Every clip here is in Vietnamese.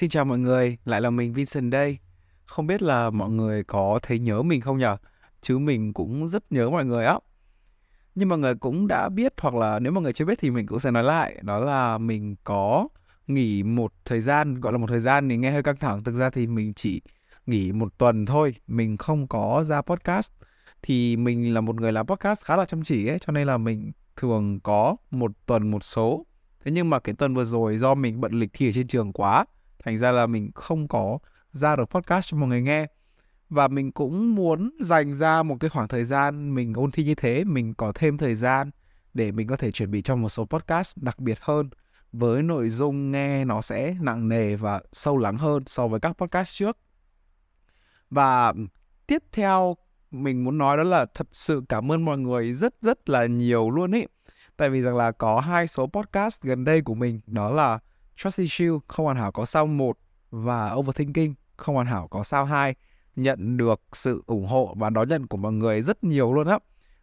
Xin chào mọi người, lại là mình Vincent đây. Không biết là mọi người có thấy nhớ mình không nhở? Chứ mình cũng rất nhớ mọi người á. Nhưng mọi người cũng đã biết hoặc là nếu mọi người chưa biết thì mình cũng sẽ nói lại. Đó là mình có nghỉ một thời gian, gọi là một thời gian thì nghe hơi căng thẳng. Thực ra thì mình chỉ nghỉ một tuần thôi. Mình không có ra podcast. Thì mình là một người làm podcast khá là chăm chỉ ấy. Cho nên là mình thường có một tuần một số. Thế nhưng mà cái tuần vừa rồi do mình bận lịch thi ở trên trường quá thành ra là mình không có ra được podcast cho mọi người nghe. Và mình cũng muốn dành ra một cái khoảng thời gian mình ôn thi như thế, mình có thêm thời gian để mình có thể chuẩn bị cho một số podcast đặc biệt hơn. Với nội dung nghe nó sẽ nặng nề và sâu lắng hơn so với các podcast trước. Và tiếp theo mình muốn nói đó là thật sự cảm ơn mọi người rất rất là nhiều luôn ý. Tại vì rằng là có hai số podcast gần đây của mình, đó là Trust Issue không hoàn hảo có sao 1 và Overthinking không hoàn hảo có sao 2 nhận được sự ủng hộ và đón nhận của mọi người rất nhiều luôn á.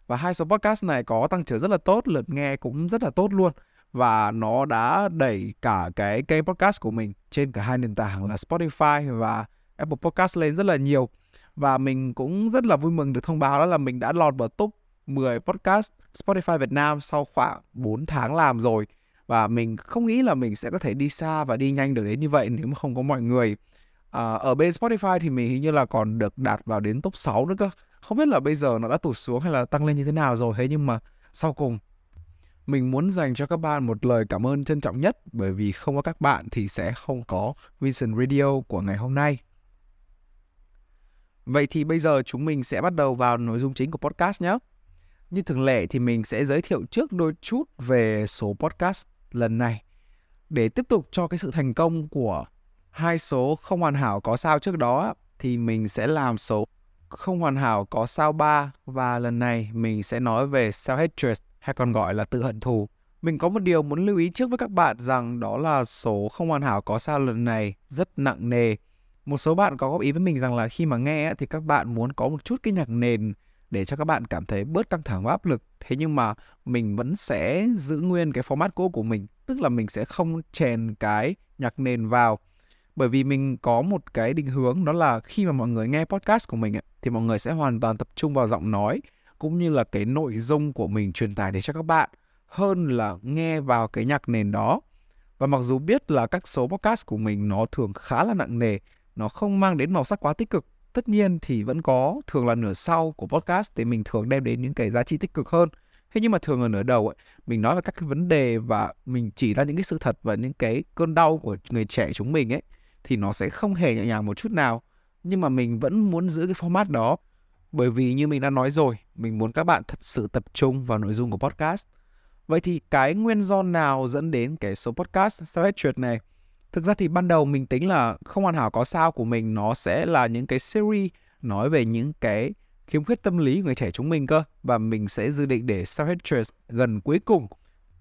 Và hai số podcast này có tăng trưởng rất là tốt, lượt nghe cũng rất là tốt luôn. Và nó đã đẩy cả cái kênh podcast của mình trên cả hai nền tảng là Spotify và Apple Podcast lên rất là nhiều. Và mình cũng rất là vui mừng được thông báo đó là mình đã lọt vào top 10 podcast Spotify Việt Nam sau khoảng 4 tháng làm rồi và mình không nghĩ là mình sẽ có thể đi xa và đi nhanh được đến như vậy nếu mà không có mọi người à, ở bên Spotify thì mình hình như là còn được đạt vào đến top 6 nữa cơ không biết là bây giờ nó đã tụt xuống hay là tăng lên như thế nào rồi thế nhưng mà sau cùng mình muốn dành cho các bạn một lời cảm ơn trân trọng nhất bởi vì không có các bạn thì sẽ không có Vision Radio của ngày hôm nay. Vậy thì bây giờ chúng mình sẽ bắt đầu vào nội dung chính của podcast nhé. Như thường lệ thì mình sẽ giới thiệu trước đôi chút về số podcast lần này để tiếp tục cho cái sự thành công của hai số không hoàn hảo có sao trước đó thì mình sẽ làm số không hoàn hảo có sao 3 và lần này mình sẽ nói về self-hatred, hay còn gọi là tự hận thù. Mình có một điều muốn lưu ý trước với các bạn rằng đó là số không hoàn hảo có sao lần này rất nặng nề. Một số bạn có góp ý với mình rằng là khi mà nghe thì các bạn muốn có một chút cái nhạc nền để cho các bạn cảm thấy bớt căng thẳng và áp lực. Thế nhưng mà mình vẫn sẽ giữ nguyên cái format cũ của mình, tức là mình sẽ không chèn cái nhạc nền vào. Bởi vì mình có một cái định hướng đó là khi mà mọi người nghe podcast của mình ấy, thì mọi người sẽ hoàn toàn tập trung vào giọng nói cũng như là cái nội dung của mình truyền tải đến cho các bạn hơn là nghe vào cái nhạc nền đó. Và mặc dù biết là các số podcast của mình nó thường khá là nặng nề, nó không mang đến màu sắc quá tích cực tất nhiên thì vẫn có thường là nửa sau của podcast thì mình thường đem đến những cái giá trị tích cực hơn. Thế nhưng mà thường ở nửa đầu ấy, mình nói về các cái vấn đề và mình chỉ ra những cái sự thật và những cái cơn đau của người trẻ chúng mình ấy, thì nó sẽ không hề nhẹ nhàng một chút nào. Nhưng mà mình vẫn muốn giữ cái format đó, bởi vì như mình đã nói rồi, mình muốn các bạn thật sự tập trung vào nội dung của podcast. Vậy thì cái nguyên do nào dẫn đến cái số podcast self này? Thực ra thì ban đầu mình tính là không hoàn hảo có sao của mình, nó sẽ là những cái series nói về những cái khiếm khuyết tâm lý của người trẻ chúng mình cơ. Và mình sẽ dự định để self-hatred gần cuối cùng.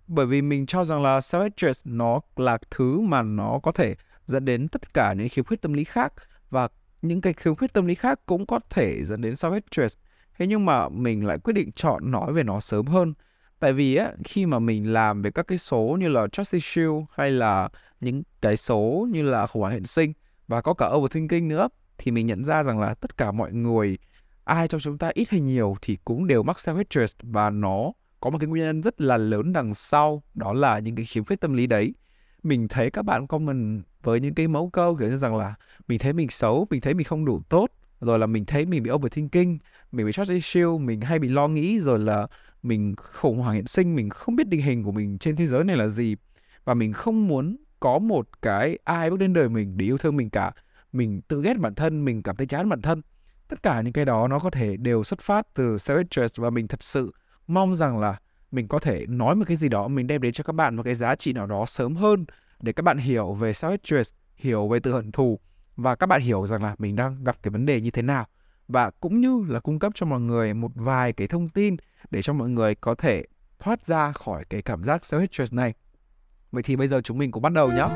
Bởi vì mình cho rằng là self-hatred nó là thứ mà nó có thể dẫn đến tất cả những khiếm khuyết tâm lý khác. Và những cái khiếm khuyết tâm lý khác cũng có thể dẫn đến self-hatred. Thế nhưng mà mình lại quyết định chọn nói về nó sớm hơn tại vì á, khi mà mình làm về các cái số như là trust issue hay là những cái số như là khủng hoảng hiện sinh và có cả overthinking nữa, thì mình nhận ra rằng là tất cả mọi người, ai trong chúng ta ít hay nhiều thì cũng đều mắc self hatred và nó có một cái nguyên nhân rất là lớn đằng sau, đó là những cái khiếm khuyết tâm lý đấy. Mình thấy các bạn comment với những cái mẫu câu kiểu như rằng là mình thấy mình xấu, mình thấy mình không đủ tốt rồi là mình thấy mình bị overthinking, mình bị trust issue, mình hay bị lo nghĩ rồi là mình khủng hoảng hiện sinh, mình không biết định hình của mình trên thế giới này là gì. Và mình không muốn có một cái ai bước đến đời mình để yêu thương mình cả. Mình tự ghét bản thân, mình cảm thấy chán bản thân. Tất cả những cái đó nó có thể đều xuất phát từ self interest và mình thật sự mong rằng là mình có thể nói một cái gì đó, mình đem đến cho các bạn một cái giá trị nào đó sớm hơn để các bạn hiểu về self interest hiểu về tự hận thù. Và các bạn hiểu rằng là mình đang gặp cái vấn đề như thế nào và cũng như là cung cấp cho mọi người một vài cái thông tin để cho mọi người có thể thoát ra khỏi cái cảm giác self hatred này. Vậy thì bây giờ chúng mình cũng bắt đầu nhé.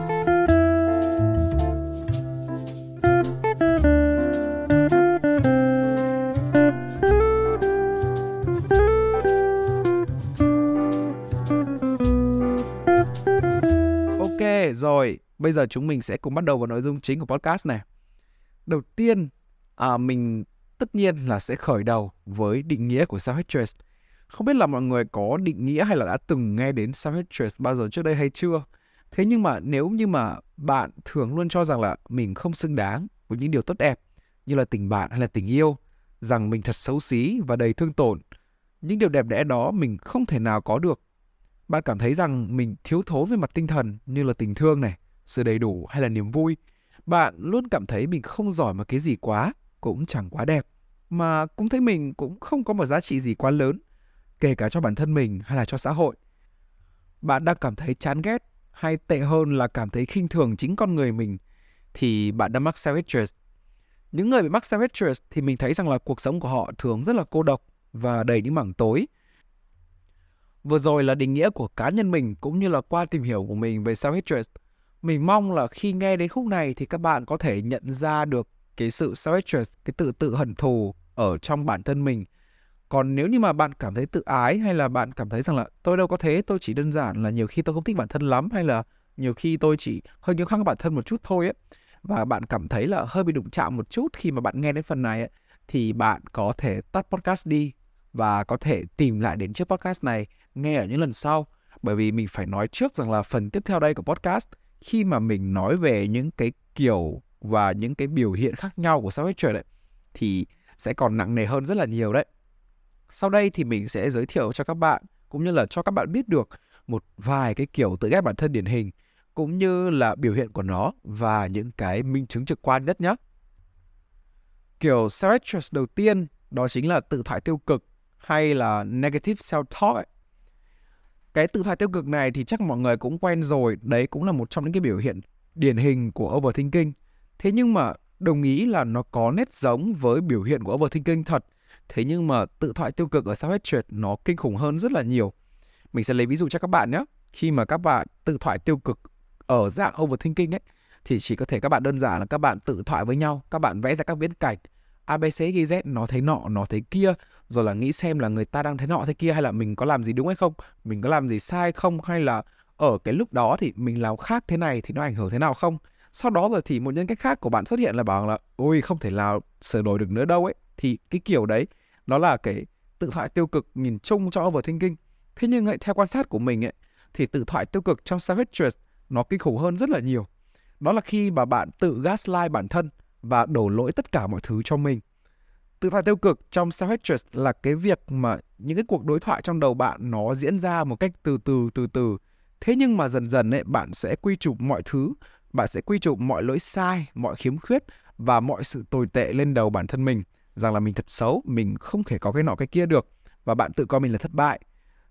Ok, rồi Bây giờ chúng mình sẽ cùng bắt đầu vào nội dung chính của podcast này. Đầu tiên, à, mình tất nhiên là sẽ khởi đầu với định nghĩa của self-hatred. Không biết là mọi người có định nghĩa hay là đã từng nghe đến self-hatred bao giờ trước đây hay chưa? Thế nhưng mà nếu như mà bạn thường luôn cho rằng là mình không xứng đáng với những điều tốt đẹp như là tình bạn hay là tình yêu, rằng mình thật xấu xí và đầy thương tổn, những điều đẹp đẽ đó mình không thể nào có được. Bạn cảm thấy rằng mình thiếu thốn về mặt tinh thần như là tình thương này, sự đầy đủ hay là niềm vui. Bạn luôn cảm thấy mình không giỏi một cái gì quá, cũng chẳng quá đẹp, mà cũng thấy mình cũng không có một giá trị gì quá lớn, kể cả cho bản thân mình hay là cho xã hội. Bạn đang cảm thấy chán ghét hay tệ hơn là cảm thấy khinh thường chính con người mình thì bạn đang mắc self-hatred. Những người bị mắc self-hatred thì mình thấy rằng là cuộc sống của họ thường rất là cô độc và đầy những mảng tối. Vừa rồi là định nghĩa của cá nhân mình cũng như là qua tìm hiểu của mình về self-hatred. Mình mong là khi nghe đến khúc này thì các bạn có thể nhận ra được cái sự self-hatred, cái tự tự hận thù ở trong bản thân mình. Còn nếu như mà bạn cảm thấy tự ái hay là bạn cảm thấy rằng là tôi đâu có thế, tôi chỉ đơn giản là nhiều khi tôi không thích bản thân lắm hay là nhiều khi tôi chỉ hơi nghiêm khắc bản thân một chút thôi ấy và bạn cảm thấy là hơi bị đụng chạm một chút khi mà bạn nghe đến phần này ấy, thì bạn có thể tắt podcast đi và có thể tìm lại đến chiếc podcast này nghe ở những lần sau bởi vì mình phải nói trước rằng là phần tiếp theo đây của podcast khi mà mình nói về những cái kiểu và những cái biểu hiện khác nhau của self-hatred đấy thì sẽ còn nặng nề hơn rất là nhiều đấy. Sau đây thì mình sẽ giới thiệu cho các bạn cũng như là cho các bạn biết được một vài cái kiểu tự ghét bản thân điển hình cũng như là biểu hiện của nó và những cái minh chứng trực quan nhất nhé. Kiểu self-hatred đầu tiên đó chính là tự thoại tiêu cực hay là negative self-talk ấy. Cái tự thoại tiêu cực này thì chắc mọi người cũng quen rồi, đấy cũng là một trong những cái biểu hiện điển hình của overthinking. Thế nhưng mà đồng ý là nó có nét giống với biểu hiện của overthinking thật. Thế nhưng mà tự thoại tiêu cực ở self-hatred nó kinh khủng hơn rất là nhiều. Mình sẽ lấy ví dụ cho các bạn nhé. Khi mà các bạn tự thoại tiêu cực ở dạng overthinking ấy thì chỉ có thể các bạn đơn giản là các bạn tự thoại với nhau, các bạn vẽ ra các viễn cảnh ABC ghi Z nó thấy nọ nó thấy kia rồi là nghĩ xem là người ta đang thấy nọ thế kia hay là mình có làm gì đúng hay không mình có làm gì sai không hay là ở cái lúc đó thì mình làm khác thế này thì nó ảnh hưởng thế nào không sau đó rồi thì một nhân cách khác của bạn xuất hiện là bảo là ôi không thể nào sửa đổi được nữa đâu ấy thì cái kiểu đấy nó là cái tự thoại tiêu cực nhìn chung cho overthinking thế nhưng ấy, theo quan sát của mình ấy thì tự thoại tiêu cực trong self-hatred nó kinh khủng hơn rất là nhiều đó là khi mà bạn tự gaslight bản thân và đổ lỗi tất cả mọi thứ cho mình. Tự thoại tiêu cực trong self-hatred là cái việc mà những cái cuộc đối thoại trong đầu bạn nó diễn ra một cách từ từ từ từ. Thế nhưng mà dần dần ấy bạn sẽ quy chụp mọi thứ, bạn sẽ quy chụp mọi lỗi sai, mọi khiếm khuyết và mọi sự tồi tệ lên đầu bản thân mình rằng là mình thật xấu, mình không thể có cái nọ cái kia được và bạn tự coi mình là thất bại.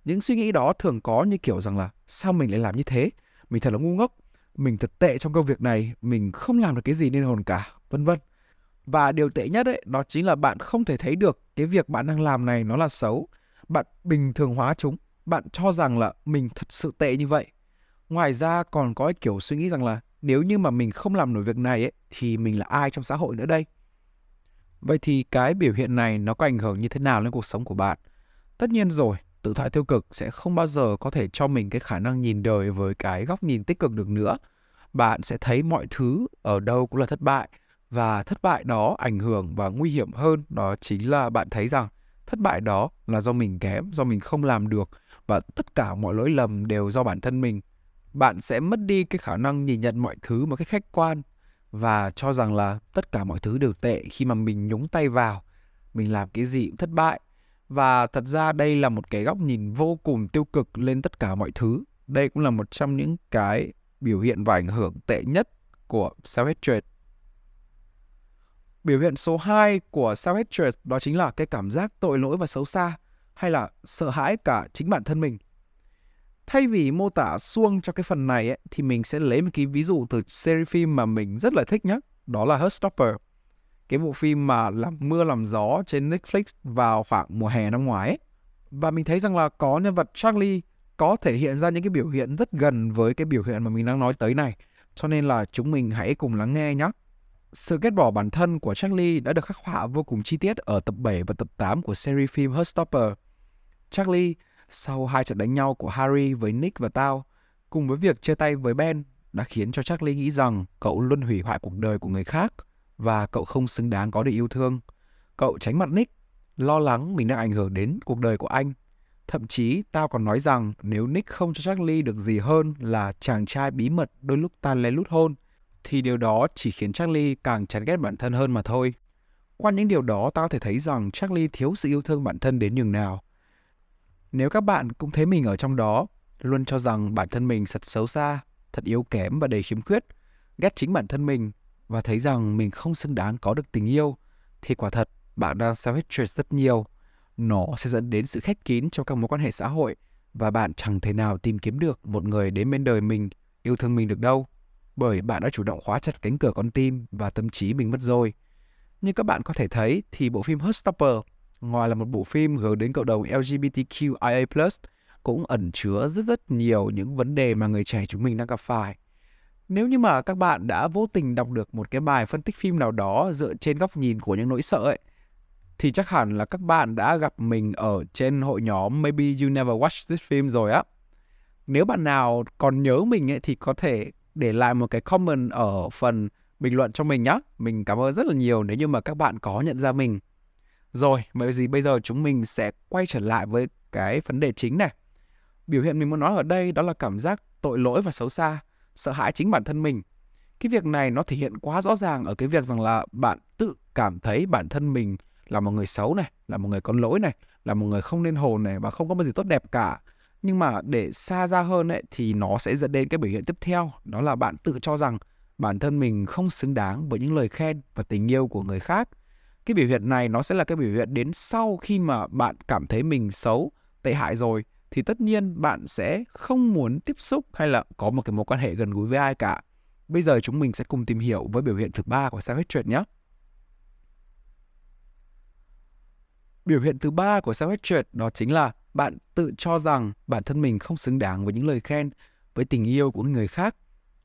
Những suy nghĩ đó thường có như kiểu rằng là sao mình lại làm như thế? Mình thật là ngu ngốc, mình thật tệ trong công việc này, mình không làm được cái gì nên hồn cả, vân vân. Và điều tệ nhất ấy, đó chính là bạn không thể thấy được cái việc bạn đang làm này nó là xấu. Bạn bình thường hóa chúng, bạn cho rằng là mình thật sự tệ như vậy. Ngoài ra còn có cái kiểu suy nghĩ rằng là nếu như mà mình không làm nổi việc này ấy, thì mình là ai trong xã hội nữa đây? Vậy thì cái biểu hiện này nó có ảnh hưởng như thế nào lên cuộc sống của bạn? Tất nhiên rồi, tự thoại tiêu cực sẽ không bao giờ có thể cho mình cái khả năng nhìn đời với cái góc nhìn tích cực được nữa. Bạn sẽ thấy mọi thứ ở đâu cũng là thất bại và thất bại đó ảnh hưởng và nguy hiểm hơn đó chính là bạn thấy rằng thất bại đó là do mình kém, do mình không làm được và tất cả mọi lỗi lầm đều do bản thân mình. Bạn sẽ mất đi cái khả năng nhìn nhận mọi thứ một cách khách quan và cho rằng là tất cả mọi thứ đều tệ khi mà mình nhúng tay vào, mình làm cái gì cũng thất bại và thật ra đây là một cái góc nhìn vô cùng tiêu cực lên tất cả mọi thứ. Đây cũng là một trong những cái biểu hiện và ảnh hưởng tệ nhất của self-hatred. Biểu hiện số 2 của self-hatred đó chính là cái cảm giác tội lỗi và xấu xa hay là sợ hãi cả chính bản thân mình. Thay vì mô tả suông cho cái phần này ấy, thì mình sẽ lấy một cái ví dụ từ series phim mà mình rất là thích nhé. Đó là Heartstopper cái bộ phim mà làm mưa làm gió trên Netflix vào khoảng mùa hè năm ngoái ấy. Và mình thấy rằng là có nhân vật Charlie có thể hiện ra những cái biểu hiện rất gần với cái biểu hiện mà mình đang nói tới này. Cho nên là chúng mình hãy cùng lắng nghe nhé. Sự ghét bỏ bản thân của Charlie đã được khắc họa vô cùng chi tiết ở tập 7 và tập 8 của series phim Heartstopper. Charlie, sau hai trận đánh nhau của Harry với Nick và Tao, cùng với việc chia tay với Ben, đã khiến cho Charlie nghĩ rằng cậu luôn hủy hoại cuộc đời của người khác và cậu không xứng đáng có được yêu thương. Cậu tránh mặt Nick, lo lắng mình đang ảnh hưởng đến cuộc đời của anh. Thậm chí tao còn nói rằng nếu Nick không cho Charlie được gì hơn là chàng trai bí mật đôi lúc tan lén lút hôn, thì điều đó chỉ khiến Charlie càng chán ghét bản thân hơn mà thôi. Qua những điều đó, tao có thể thấy rằng Charlie thiếu sự yêu thương bản thân đến nhường nào. Nếu các bạn cũng thấy mình ở trong đó, luôn cho rằng bản thân mình thật xấu xa, thật yếu kém và đầy khiếm khuyết, ghét chính bản thân mình và thấy rằng mình không xứng đáng có được tình yêu, thì quả thật bạn đang self-hatred rất nhiều. Nó sẽ dẫn đến sự khép kín trong các mối quan hệ xã hội và bạn chẳng thể nào tìm kiếm được một người đến bên đời mình, yêu thương mình được đâu. Bởi bạn đã chủ động khóa chặt cánh cửa con tim và tâm trí mình mất rồi. Như các bạn có thể thấy thì bộ phim Heartstopper, ngoài là một bộ phim hướng đến cộng đồng LGBTQIA+, cũng ẩn chứa rất rất nhiều những vấn đề mà người trẻ chúng mình đang gặp phải. Nếu như mà các bạn đã vô tình đọc được một cái bài phân tích phim nào đó dựa trên góc nhìn của những nỗi sợ ấy, thì chắc hẳn là các bạn đã gặp mình ở trên hội nhóm Maybe You Never Watched This Film rồi á. Nếu bạn nào còn nhớ mình ấy, thì có thể để lại một cái comment ở phần bình luận cho mình nhé. Mình cảm ơn rất là nhiều nếu như mà các bạn có nhận ra mình. Rồi, vậy gì bây giờ chúng mình sẽ quay trở lại với cái vấn đề chính này. Biểu hiện mình muốn nói ở đây đó là cảm giác tội lỗi và xấu xa, sợ hãi chính bản thân mình. Cái việc này nó thể hiện quá rõ ràng ở cái việc rằng là bạn tự cảm thấy bản thân mình là một người xấu này, là một người có lỗi này, là một người không nên hồn này và không có một gì tốt đẹp cả. Nhưng mà để xa ra hơn ấy thì nó sẽ dẫn đến cái biểu hiện tiếp theo, đó là bạn tự cho rằng bản thân mình không xứng đáng với những lời khen và tình yêu của người khác. Cái biểu hiện này nó sẽ là cái biểu hiện đến sau khi mà bạn cảm thấy mình xấu, tệ hại rồi thì tất nhiên bạn sẽ không muốn tiếp xúc hay là có một cái mối quan hệ gần gũi với ai cả. Bây giờ chúng mình sẽ cùng tìm hiểu với biểu hiện thứ ba của self-hatred nhé. Biểu hiện thứ ba của self-hatred đó chính là bạn tự cho rằng bản thân mình không xứng đáng với những lời khen, với tình yêu của người khác,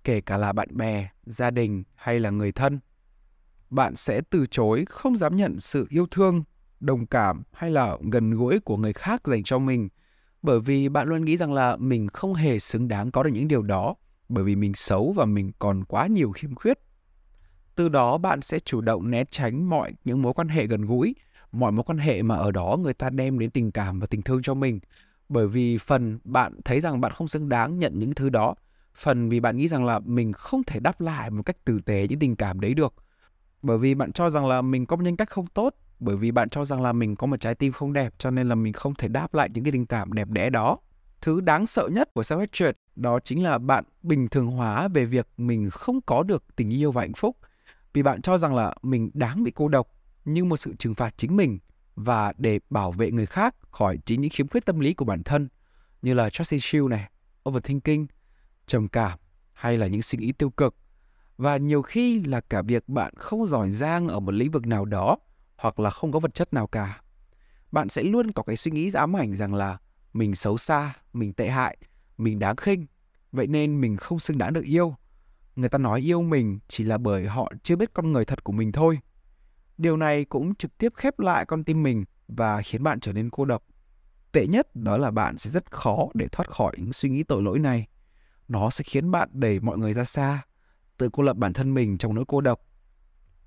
kể cả là bạn bè, gia đình hay là người thân. Bạn sẽ từ chối không dám nhận sự yêu thương, đồng cảm hay là gần gũi của người khác dành cho mình. Bởi vì bạn luôn nghĩ rằng là mình không hề xứng đáng có được những điều đó bởi vì mình xấu và mình còn quá nhiều khiếm khuyết. Từ đó bạn sẽ chủ động né tránh mọi những mối quan hệ gần gũi mọi mối quan hệ mà ở đó người ta đem đến tình cảm và tình thương cho mình. Bởi vì phần bạn thấy rằng bạn không xứng đáng nhận những thứ đó phần vì bạn nghĩ rằng là mình không thể đáp lại một cách tử tế những tình cảm đấy được bởi vì bạn cho rằng là mình có một nhân cách không tốt bởi vì bạn cho rằng là mình có một trái tim không đẹp cho nên là mình không thể đáp lại những cái tình cảm đẹp đẽ đó thứ đáng sợ nhất của self hatred đó chính là bạn bình thường hóa về việc mình không có được tình yêu và hạnh phúc vì bạn cho rằng là mình đáng bị cô độc như một sự trừng phạt chính mình và để bảo vệ người khác khỏi chính những khiếm khuyết tâm lý của bản thân như là trust issue này, overthinking, trầm cảm hay là những suy nghĩ tiêu cực. Và nhiều khi là cả việc bạn không giỏi giang ở một lĩnh vực nào đó hoặc là không có vật chất nào cả. Bạn sẽ luôn có cái suy nghĩ ám ảnh rằng là mình xấu xa, mình tệ hại, mình đáng khinh, vậy nên mình không xứng đáng được yêu. Người ta nói yêu mình chỉ là bởi họ chưa biết con người thật của mình thôi. Điều này cũng trực tiếp khép lại con tim mình và khiến bạn trở nên cô độc. Tệ nhất đó là bạn sẽ rất khó để thoát khỏi những suy nghĩ tội lỗi này. Nó sẽ khiến bạn đẩy mọi người ra xa, tự cô lập bản thân mình trong nỗi cô độc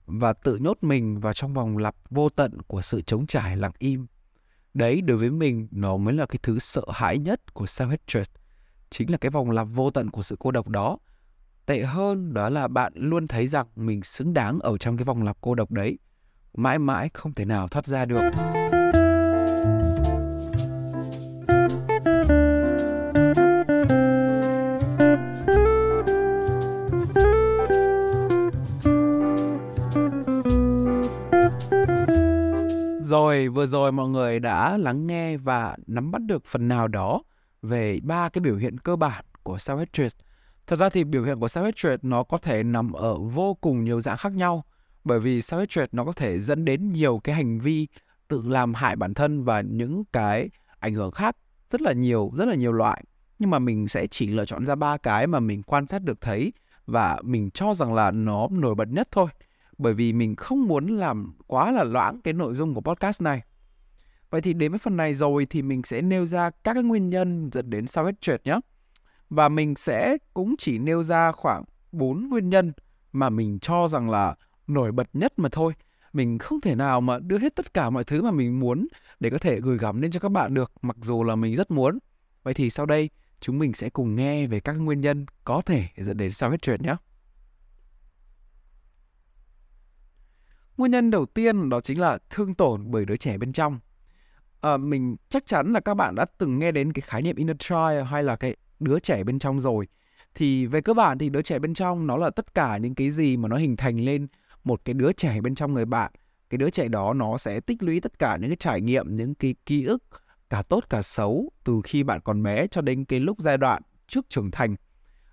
và tự nhốt mình vào trong vòng lặp vô tận của sự chống trải lặng im. Đấy, đối với mình, nó mới là cái thứ sợ hãi nhất của self-hatred. Chính là cái vòng lặp vô tận của sự cô độc đó. Tệ hơn đó là bạn luôn thấy rằng mình xứng đáng ở trong cái vòng lặp cô độc đấy mãi mãi không thể nào thoát ra được Rồi, vừa rồi mọi người đã lắng nghe và nắm bắt được phần nào đó về ba cái biểu hiện cơ bản của self-hatred. Thật ra thì biểu hiện của self-hatred nó có thể nằm ở vô cùng nhiều dạng khác nhau bởi vì self hatred nó có thể dẫn đến nhiều cái hành vi tự làm hại bản thân và những cái ảnh hưởng khác rất là nhiều rất là nhiều loại nhưng mà mình sẽ chỉ lựa chọn ra ba cái mà mình quan sát được thấy và mình cho rằng là nó nổi bật nhất thôi bởi vì mình không muốn làm quá là loãng cái nội dung của podcast này vậy thì đến với phần này rồi thì mình sẽ nêu ra các cái nguyên nhân dẫn đến sao hết trượt nhé Và mình sẽ cũng chỉ nêu ra khoảng 4 nguyên nhân mà mình cho rằng là nổi bật nhất mà thôi. Mình không thể nào mà đưa hết tất cả mọi thứ mà mình muốn để có thể gửi gắm lên cho các bạn được, mặc dù là mình rất muốn. Vậy thì sau đây, chúng mình sẽ cùng nghe về các nguyên nhân có thể dẫn đến sao hết chuyện nhé. Nguyên nhân đầu tiên đó chính là thương tổn bởi đứa trẻ bên trong. À, mình chắc chắn là các bạn đã từng nghe đến cái khái niệm inner child hay là cái đứa trẻ bên trong rồi. Thì về cơ bản thì đứa trẻ bên trong nó là tất cả những cái gì mà nó hình thành lên một cái đứa trẻ bên trong người bạn. Cái đứa trẻ đó nó sẽ tích lũy tất cả những cái trải nghiệm, những cái ký ức cả tốt cả xấu từ khi bạn còn bé cho đến cái lúc giai đoạn trước trưởng thành.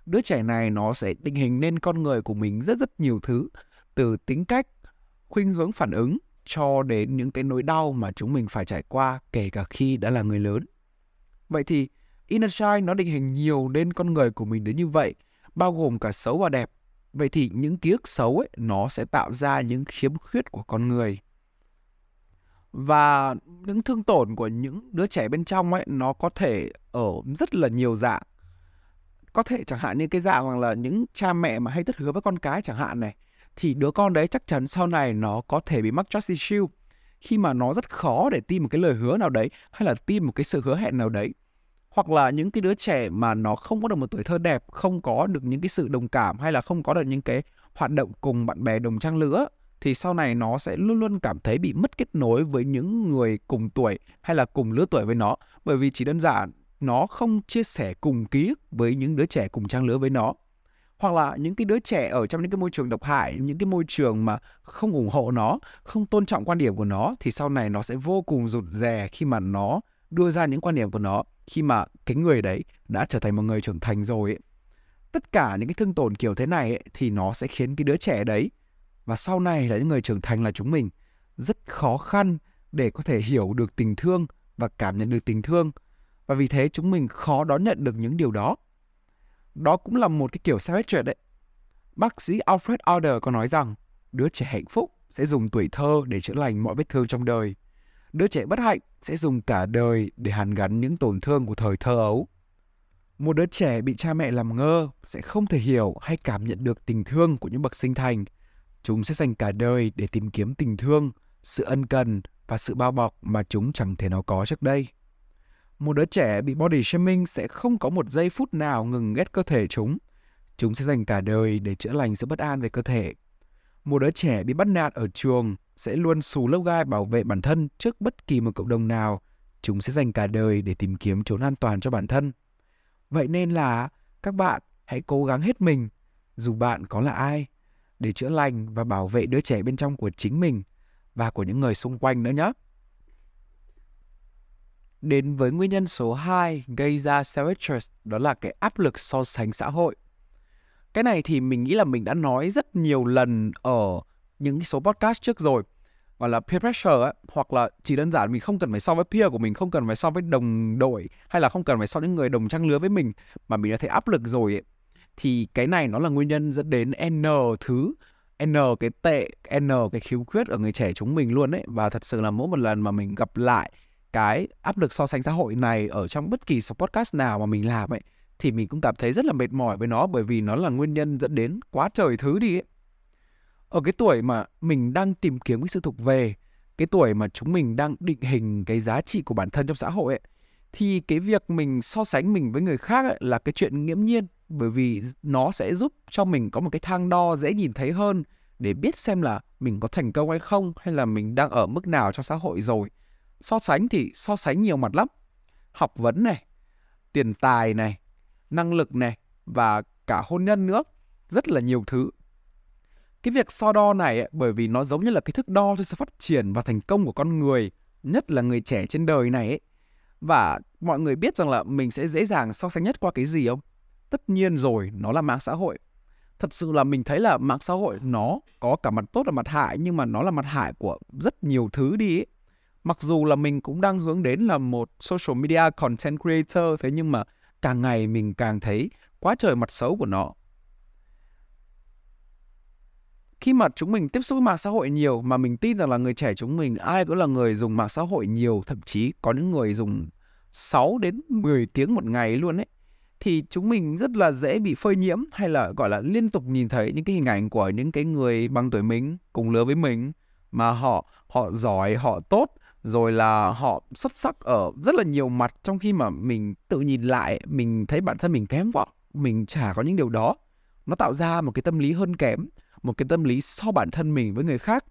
Đứa trẻ này nó sẽ định hình nên con người của mình rất rất nhiều thứ, từ tính cách, khuynh hướng phản ứng cho đến những cái nỗi đau mà chúng mình phải trải qua kể cả khi đã là người lớn. Vậy thì inner child nó định hình nhiều nên con người của mình đến như vậy, bao gồm cả xấu và đẹp. Vậy thì những ký ức xấu ấy nó sẽ tạo ra những khiếm khuyết của con người. Và những thương tổn của những đứa trẻ bên trong ấy nó có thể ở rất là nhiều dạng. Có thể chẳng hạn như cái dạng là những cha mẹ mà hay thất hứa với con cái chẳng hạn này thì đứa con đấy chắc chắn sau này nó có thể bị mắc trust issue khi mà nó rất khó để tin một cái lời hứa nào đấy, hay là tin một cái sự hứa hẹn nào đấy. Hoặc là những cái đứa trẻ mà nó không có được một tuổi thơ đẹp, không có được những cái sự đồng cảm, hay là không có được những cái hoạt động cùng bạn bè đồng trang lứa, thì sau này nó sẽ luôn luôn cảm thấy bị mất kết nối với những người cùng tuổi, hay là cùng lứa tuổi với nó. Bởi vì chỉ đơn giản, nó không chia sẻ cùng ký ức với những đứa trẻ cùng trang lứa với nó hoặc là những cái đứa trẻ ở trong những cái môi trường độc hại những cái môi trường mà không ủng hộ nó không tôn trọng quan điểm của nó thì sau này nó sẽ vô cùng rụt rè khi mà nó đưa ra những quan điểm của nó khi mà cái người đấy đã trở thành một người trưởng thành rồi ấy. tất cả những cái thương tổn kiểu thế này ấy, thì nó sẽ khiến cái đứa trẻ đấy và sau này là những người trưởng thành là chúng mình rất khó khăn để có thể hiểu được tình thương và cảm nhận được tình thương và vì thế chúng mình khó đón nhận được những điều đó đó cũng là một cái kiểu sao hết chuyện đấy. Bác sĩ Alfred Adler có nói rằng đứa trẻ hạnh phúc sẽ dùng tuổi thơ để chữa lành mọi vết thương trong đời. Đứa trẻ bất hạnh sẽ dùng cả đời để hàn gắn những tổn thương của thời thơ ấu. Một đứa trẻ bị cha mẹ làm ngơ sẽ không thể hiểu hay cảm nhận được tình thương của những bậc sinh thành. Chúng sẽ dành cả đời để tìm kiếm tình thương, sự ân cần và sự bao bọc mà chúng chẳng thể nào có trước đây một đứa trẻ bị body shaming sẽ không có một giây phút nào ngừng ghét cơ thể chúng. Chúng sẽ dành cả đời để chữa lành sự bất an về cơ thể. Một đứa trẻ bị bắt nạt ở trường sẽ luôn xù lớp gai bảo vệ bản thân trước bất kỳ một cộng đồng nào. Chúng sẽ dành cả đời để tìm kiếm chốn an toàn cho bản thân. Vậy nên là các bạn hãy cố gắng hết mình, dù bạn có là ai, để chữa lành và bảo vệ đứa trẻ bên trong của chính mình và của những người xung quanh nữa nhé. Đến với nguyên nhân số 2 gây ra self interest đó là cái áp lực so sánh xã hội. Cái này thì mình nghĩ là mình đã nói rất nhiều lần ở những số podcast trước rồi gọi là peer pressure ấy, hoặc là chỉ đơn giản mình không cần phải so với peer của mình, không cần phải so với đồng đội hay là không cần phải so với những người đồng trang lứa với mình mà mình đã thấy áp lực rồi ấy. Thì cái này nó là nguyên nhân dẫn đến N thứ N cái tệ, N cái khiếu khuyết ở người trẻ chúng mình luôn đấy và thật sự là mỗi một lần mà mình gặp lại cái áp lực so sánh xã hội này ở trong bất kỳ số podcast nào mà mình làm ấy thì mình cũng cảm thấy rất là mệt mỏi với nó bởi vì nó là nguyên nhân dẫn đến quá trời thứ đi ấy. Ở cái tuổi mà mình đang tìm kiếm cái sự thuộc về, cái tuổi mà chúng mình đang định hình cái giá trị của bản thân trong xã hội ấy, thì cái việc mình so sánh mình với người khác ấy, là cái chuyện nghiễm nhiên bởi vì nó sẽ giúp cho mình có một cái thang đo dễ nhìn thấy hơn để biết xem là mình có thành công hay không hay là mình đang ở mức nào trong xã hội rồi so sánh thì so sánh nhiều mặt lắm. Học vấn này, tiền tài này, năng lực này và cả hôn nhân nữa, rất là nhiều thứ. Cái việc so đo này bởi vì nó giống như là cái thước đo cho sự phát triển và thành công của con người, nhất là người trẻ trên đời này ấy. và mọi người biết rằng là mình sẽ dễ dàng so sánh nhất qua cái gì không? Tất nhiên rồi, nó là mạng xã hội. Thật sự là mình thấy là mạng xã hội nó có cả mặt tốt và mặt hại, nhưng mà nó là mặt hại của rất nhiều thứ đi ấy mặc dù là mình cũng đang hướng đến là một social media content creator, thế nhưng mà càng ngày mình càng thấy quá trời mặt xấu của nó. Khi mà chúng mình tiếp xúc với mạng xã hội nhiều, mà mình tin rằng là người trẻ chúng mình, ai cũng là người dùng mạng xã hội nhiều, thậm chí có những người dùng 6 đến 10 tiếng một ngày luôn ấy, thì chúng mình rất là dễ bị phơi nhiễm hay là, gọi là, liên tục nhìn thấy những cái hình ảnh của những cái người bằng tuổi mình, cùng lứa với mình, mà họ họ giỏi, họ tốt rồi là họ xuất sắc ở rất là nhiều mặt trong khi mà mình tự nhìn lại, mình thấy bản thân mình kém vọng mình chả có những điều đó. Nó tạo ra một cái tâm lý hơn kém, một cái tâm lý so bản thân mình với người khác.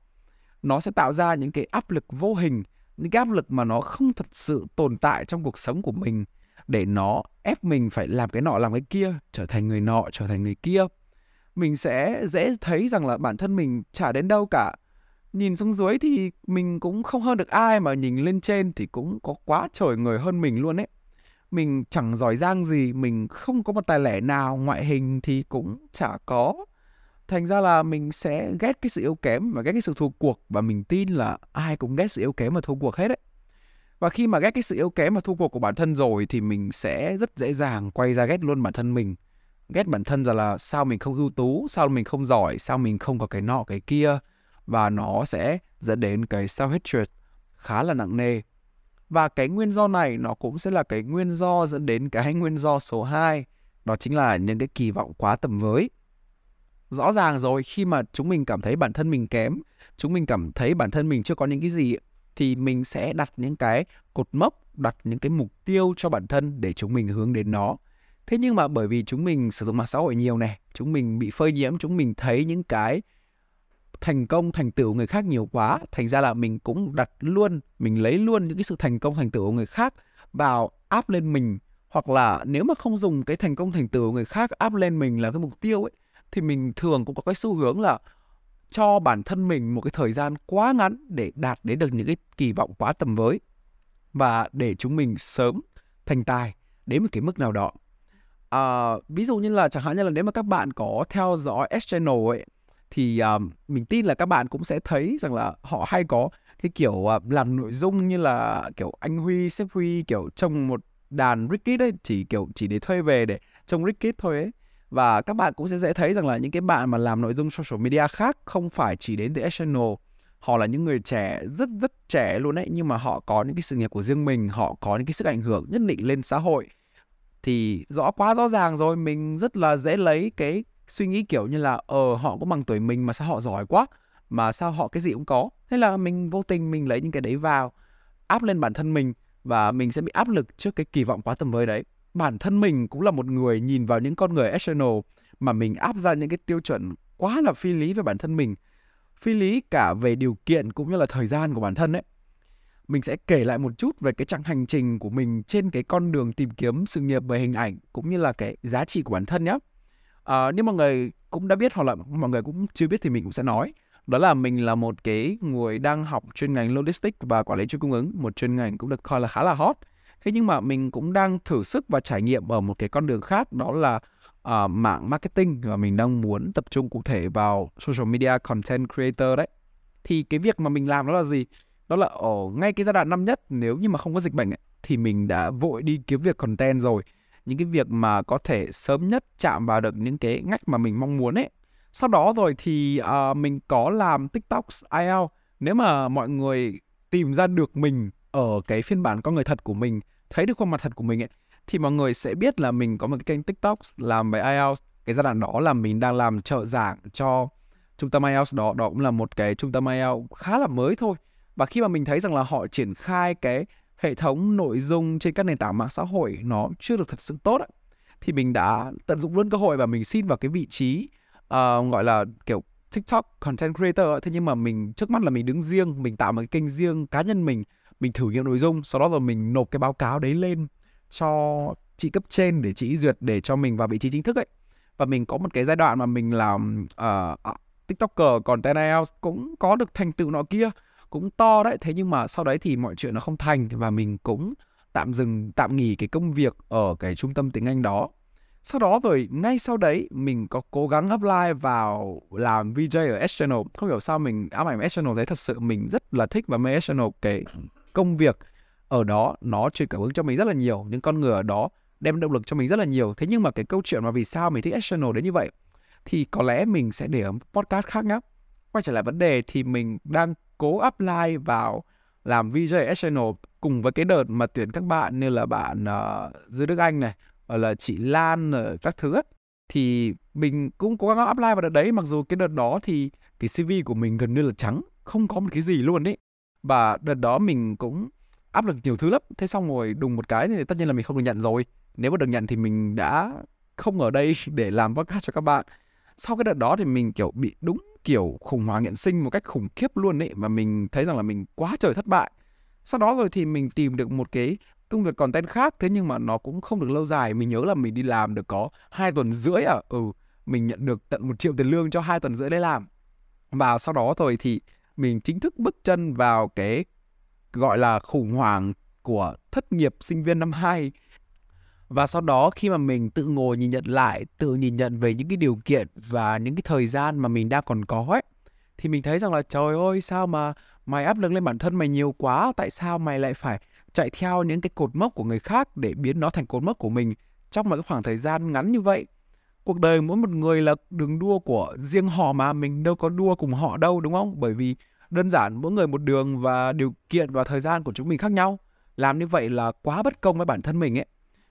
Nó sẽ tạo ra những cái áp lực vô hình, những cái áp lực mà nó không thật sự tồn tại trong cuộc sống của mình để nó ép mình phải làm cái nọ, làm cái kia, trở thành người nọ, trở thành người kia. Mình sẽ dễ thấy rằng là bản thân mình chả đến đâu cả nhìn xuống dưới thì mình cũng không hơn được ai mà nhìn lên trên thì cũng có quá trời người hơn mình luôn ấy. Mình chẳng giỏi giang gì, mình không có một tài lẻ nào, ngoại hình thì cũng chả có. Thành ra là mình sẽ ghét cái sự yếu kém và ghét cái sự thua cuộc và mình tin là ai cũng ghét sự yếu kém và thua cuộc hết ấy. Và khi mà ghét cái sự yếu kém và thua cuộc của bản thân rồi thì mình sẽ rất dễ dàng quay ra ghét luôn bản thân mình. Ghét bản thân rằng là sao mình không ưu tú, sao mình không giỏi, sao mình không có cái nọ, cái kia và nó sẽ dẫn đến cái self hatred khá là nặng nề. Và cái nguyên do này nó cũng sẽ là cái nguyên do dẫn đến cái nguyên do số 2 đó chính là những cái kỳ vọng quá tầm với. Rõ ràng rồi, khi mà chúng mình cảm thấy bản thân mình kém, chúng mình cảm thấy bản thân mình chưa có những cái gì, thì mình sẽ đặt những cái cột mốc, đặt những cái mục tiêu cho bản thân để chúng mình hướng đến nó. Thế nhưng mà bởi vì chúng mình sử dụng mạng xã hội nhiều này chúng mình bị phơi nhiễm, chúng mình thấy những cái thành công thành tựu người khác nhiều quá. Thành ra là mình cũng đặt luôn mình lấy luôn những cái sự thành công thành tựu của người khác vào áp lên mình. Hoặc là nếu mà không dùng cái thành công thành tựu của người khác áp lên mình là cái mục tiêu ấy thì mình thường cũng có cái xu hướng là cho bản thân mình một cái thời gian quá ngắn để đạt đến được những cái kỳ vọng quá tầm với. Và để chúng mình sớm thành tài đến một cái mức nào đó. À, ví dụ như là chẳng hạn như là nếu mà các bạn có theo dõi S Channel ấy thì um, mình tin là các bạn cũng sẽ thấy rằng là họ hay có cái kiểu à, uh, làm nội dung như là kiểu anh Huy, sếp Huy kiểu trông một đàn Rickit ấy chỉ kiểu chỉ để thuê về để trông Rickit thôi ấy. Và các bạn cũng sẽ dễ thấy rằng là những cái bạn mà làm nội dung social media khác không phải chỉ đến từ channel họ là những người trẻ rất rất trẻ luôn đấy nhưng mà họ có những cái sự nghiệp của riêng mình họ có những cái sức ảnh hưởng nhất định lên xã hội. Thì rõ quá rõ ràng rồi mình rất là dễ lấy cái suy nghĩ kiểu như là ờ họ cũng bằng tuổi mình mà sao họ giỏi quá, mà sao họ cái gì cũng có. Thế là mình vô tình mình lấy những cái đấy vào, áp lên bản thân mình và mình sẽ bị áp lực trước cái kỳ vọng quá tầm với đấy. Bản thân mình cũng là một người nhìn vào những con người external mà mình áp ra những cái tiêu chuẩn quá là phi lý về bản thân mình. Phi lý cả về điều kiện cũng như là thời gian của bản thân ấy. Mình sẽ kể lại một chút về cái chặng hành trình của mình trên cái con đường tìm kiếm sự nghiệp về hình ảnh cũng như là cái giá trị của bản thân nhé à, nếu mọi người cũng đã biết hoặc là mọi người cũng chưa biết thì mình cũng sẽ nói. Đó là mình là một cái người đang học chuyên ngành logistics và quản lý chuỗi cung ứng một chuyên ngành cũng được coi là khá là hot. Thế nhưng mà mình cũng đang thử sức và trải nghiệm ở một cái con đường khác đó là uh, mạng marketing và mình đang muốn tập trung cụ thể vào social media content creator đấy. Thì cái việc mà mình làm đó là gì? Đó là ở ngay cái giai đoạn năm nhất nếu như mà không có dịch bệnh ấy, thì mình đã vội đi kiếm việc content rồi những cái việc mà có thể sớm nhất chạm vào được những cái ngách mà mình mong muốn ấy. Sau đó rồi thì uh, mình có làm tiktok IELTS nếu mà mọi người tìm ra được mình ở cái phiên bản con người thật của mình thấy được khuôn mặt thật của mình ấy thì mọi người sẽ biết là mình có một cái kênh TikTok làm về IELTS cái giai đoạn đó là mình đang làm trợ giảng cho trung tâm IELTS đó đó cũng là một cái trung tâm IELTS khá là mới thôi. Và khi mà mình thấy rằng là họ triển khai cái hệ thống nội dung trên các nền tảng mạng xã hội nó chưa được thật sự tốt ấy, thì mình đã tận dụng luôn cơ hội và mình xin vào cái vị trí uh, gọi là kiểu TikTok content creator ấy. thế nhưng mà mình trước mắt là mình đứng riêng mình tạo một cái kênh riêng cá nhân mình mình thử nghiệm nội dung sau đó rồi mình nộp cái báo cáo đấy lên cho chị cấp trên để chị duyệt để cho mình vào vị trí chính thức ấy. Và mình có một cái giai đoạn mà mình làm uh, tiktoker còn IELTS cũng có được thành tựu nọ kia cũng to đấy. Thế nhưng mà sau đấy thì mọi chuyện nó không thành và mình cũng tạm dừng, tạm nghỉ cái công việc ở cái trung tâm tiếng Anh đó. Sau đó rồi ngay sau đấy mình có cố gắng apply vào làm VJ ở S Channel không hiểu sao mình, ám ảnh S Channel đấy thật sự mình rất là thích và mê S Channel cái công việc ở đó. Nó truyền cảm hứng cho mình rất là nhiều, những con người ở đó đem động lực cho mình rất là nhiều. Thế nhưng mà cái câu chuyện mà vì sao mình thích s channel đến như vậy thì có lẽ mình sẽ để ở podcast khác nhé quay trở lại vấn đề thì mình đang cố apply vào làm VJ External cùng với cái đợt mà tuyển các bạn như là bạn uh, Dư Đức Anh này hoặc là chị Lan ở các thứ ấy, thì mình cũng cố gắng apply vào đợt đấy mặc dù cái đợt đó thì cái CV của mình gần như là trắng không có một cái gì luôn ấy. Và đợt đó mình cũng áp lực nhiều thứ lắm. Thế xong rồi đùng một cái thì tất nhiên là mình không được nhận rồi. Nếu mà được nhận thì mình đã không ở đây để làm podcast cho các bạn. Sau cái đợt đó thì mình kiểu bị đúng kiểu khủng hoảng nhận sinh một cách khủng khiếp luôn ấy, mà mình thấy rằng là mình quá trời thất bại. Sau đó rồi thì mình tìm được một cái công việc content khác, thế nhưng mà nó cũng không được lâu dài. Mình nhớ là mình đi làm được có hai tuần rưỡi à ừ mình nhận được tận một triệu tiền lương cho hai tuần rưỡi đấy làm. Và sau đó rồi thì mình chính thức bước chân vào cái, gọi là, khủng hoảng của thất nghiệp sinh viên năm 2 và sau đó khi mà mình tự ngồi nhìn nhận lại, tự nhìn nhận về những cái điều kiện và những cái thời gian mà mình đang còn có ấy, thì mình thấy rằng là, trời ơi, sao mà mày áp lực lên bản thân mày nhiều quá, tại sao mày lại phải chạy theo những cái cột mốc của người khác để biến nó thành cột mốc của mình trong một cái khoảng thời gian ngắn như vậy? Cuộc đời mỗi một người là đường đua của riêng họ mà, mình đâu có đua cùng họ đâu, đúng không? Bởi vì đơn giản mỗi người một đường và điều kiện và thời gian của chúng mình khác nhau. Làm như vậy là quá bất công với bản thân mình ấy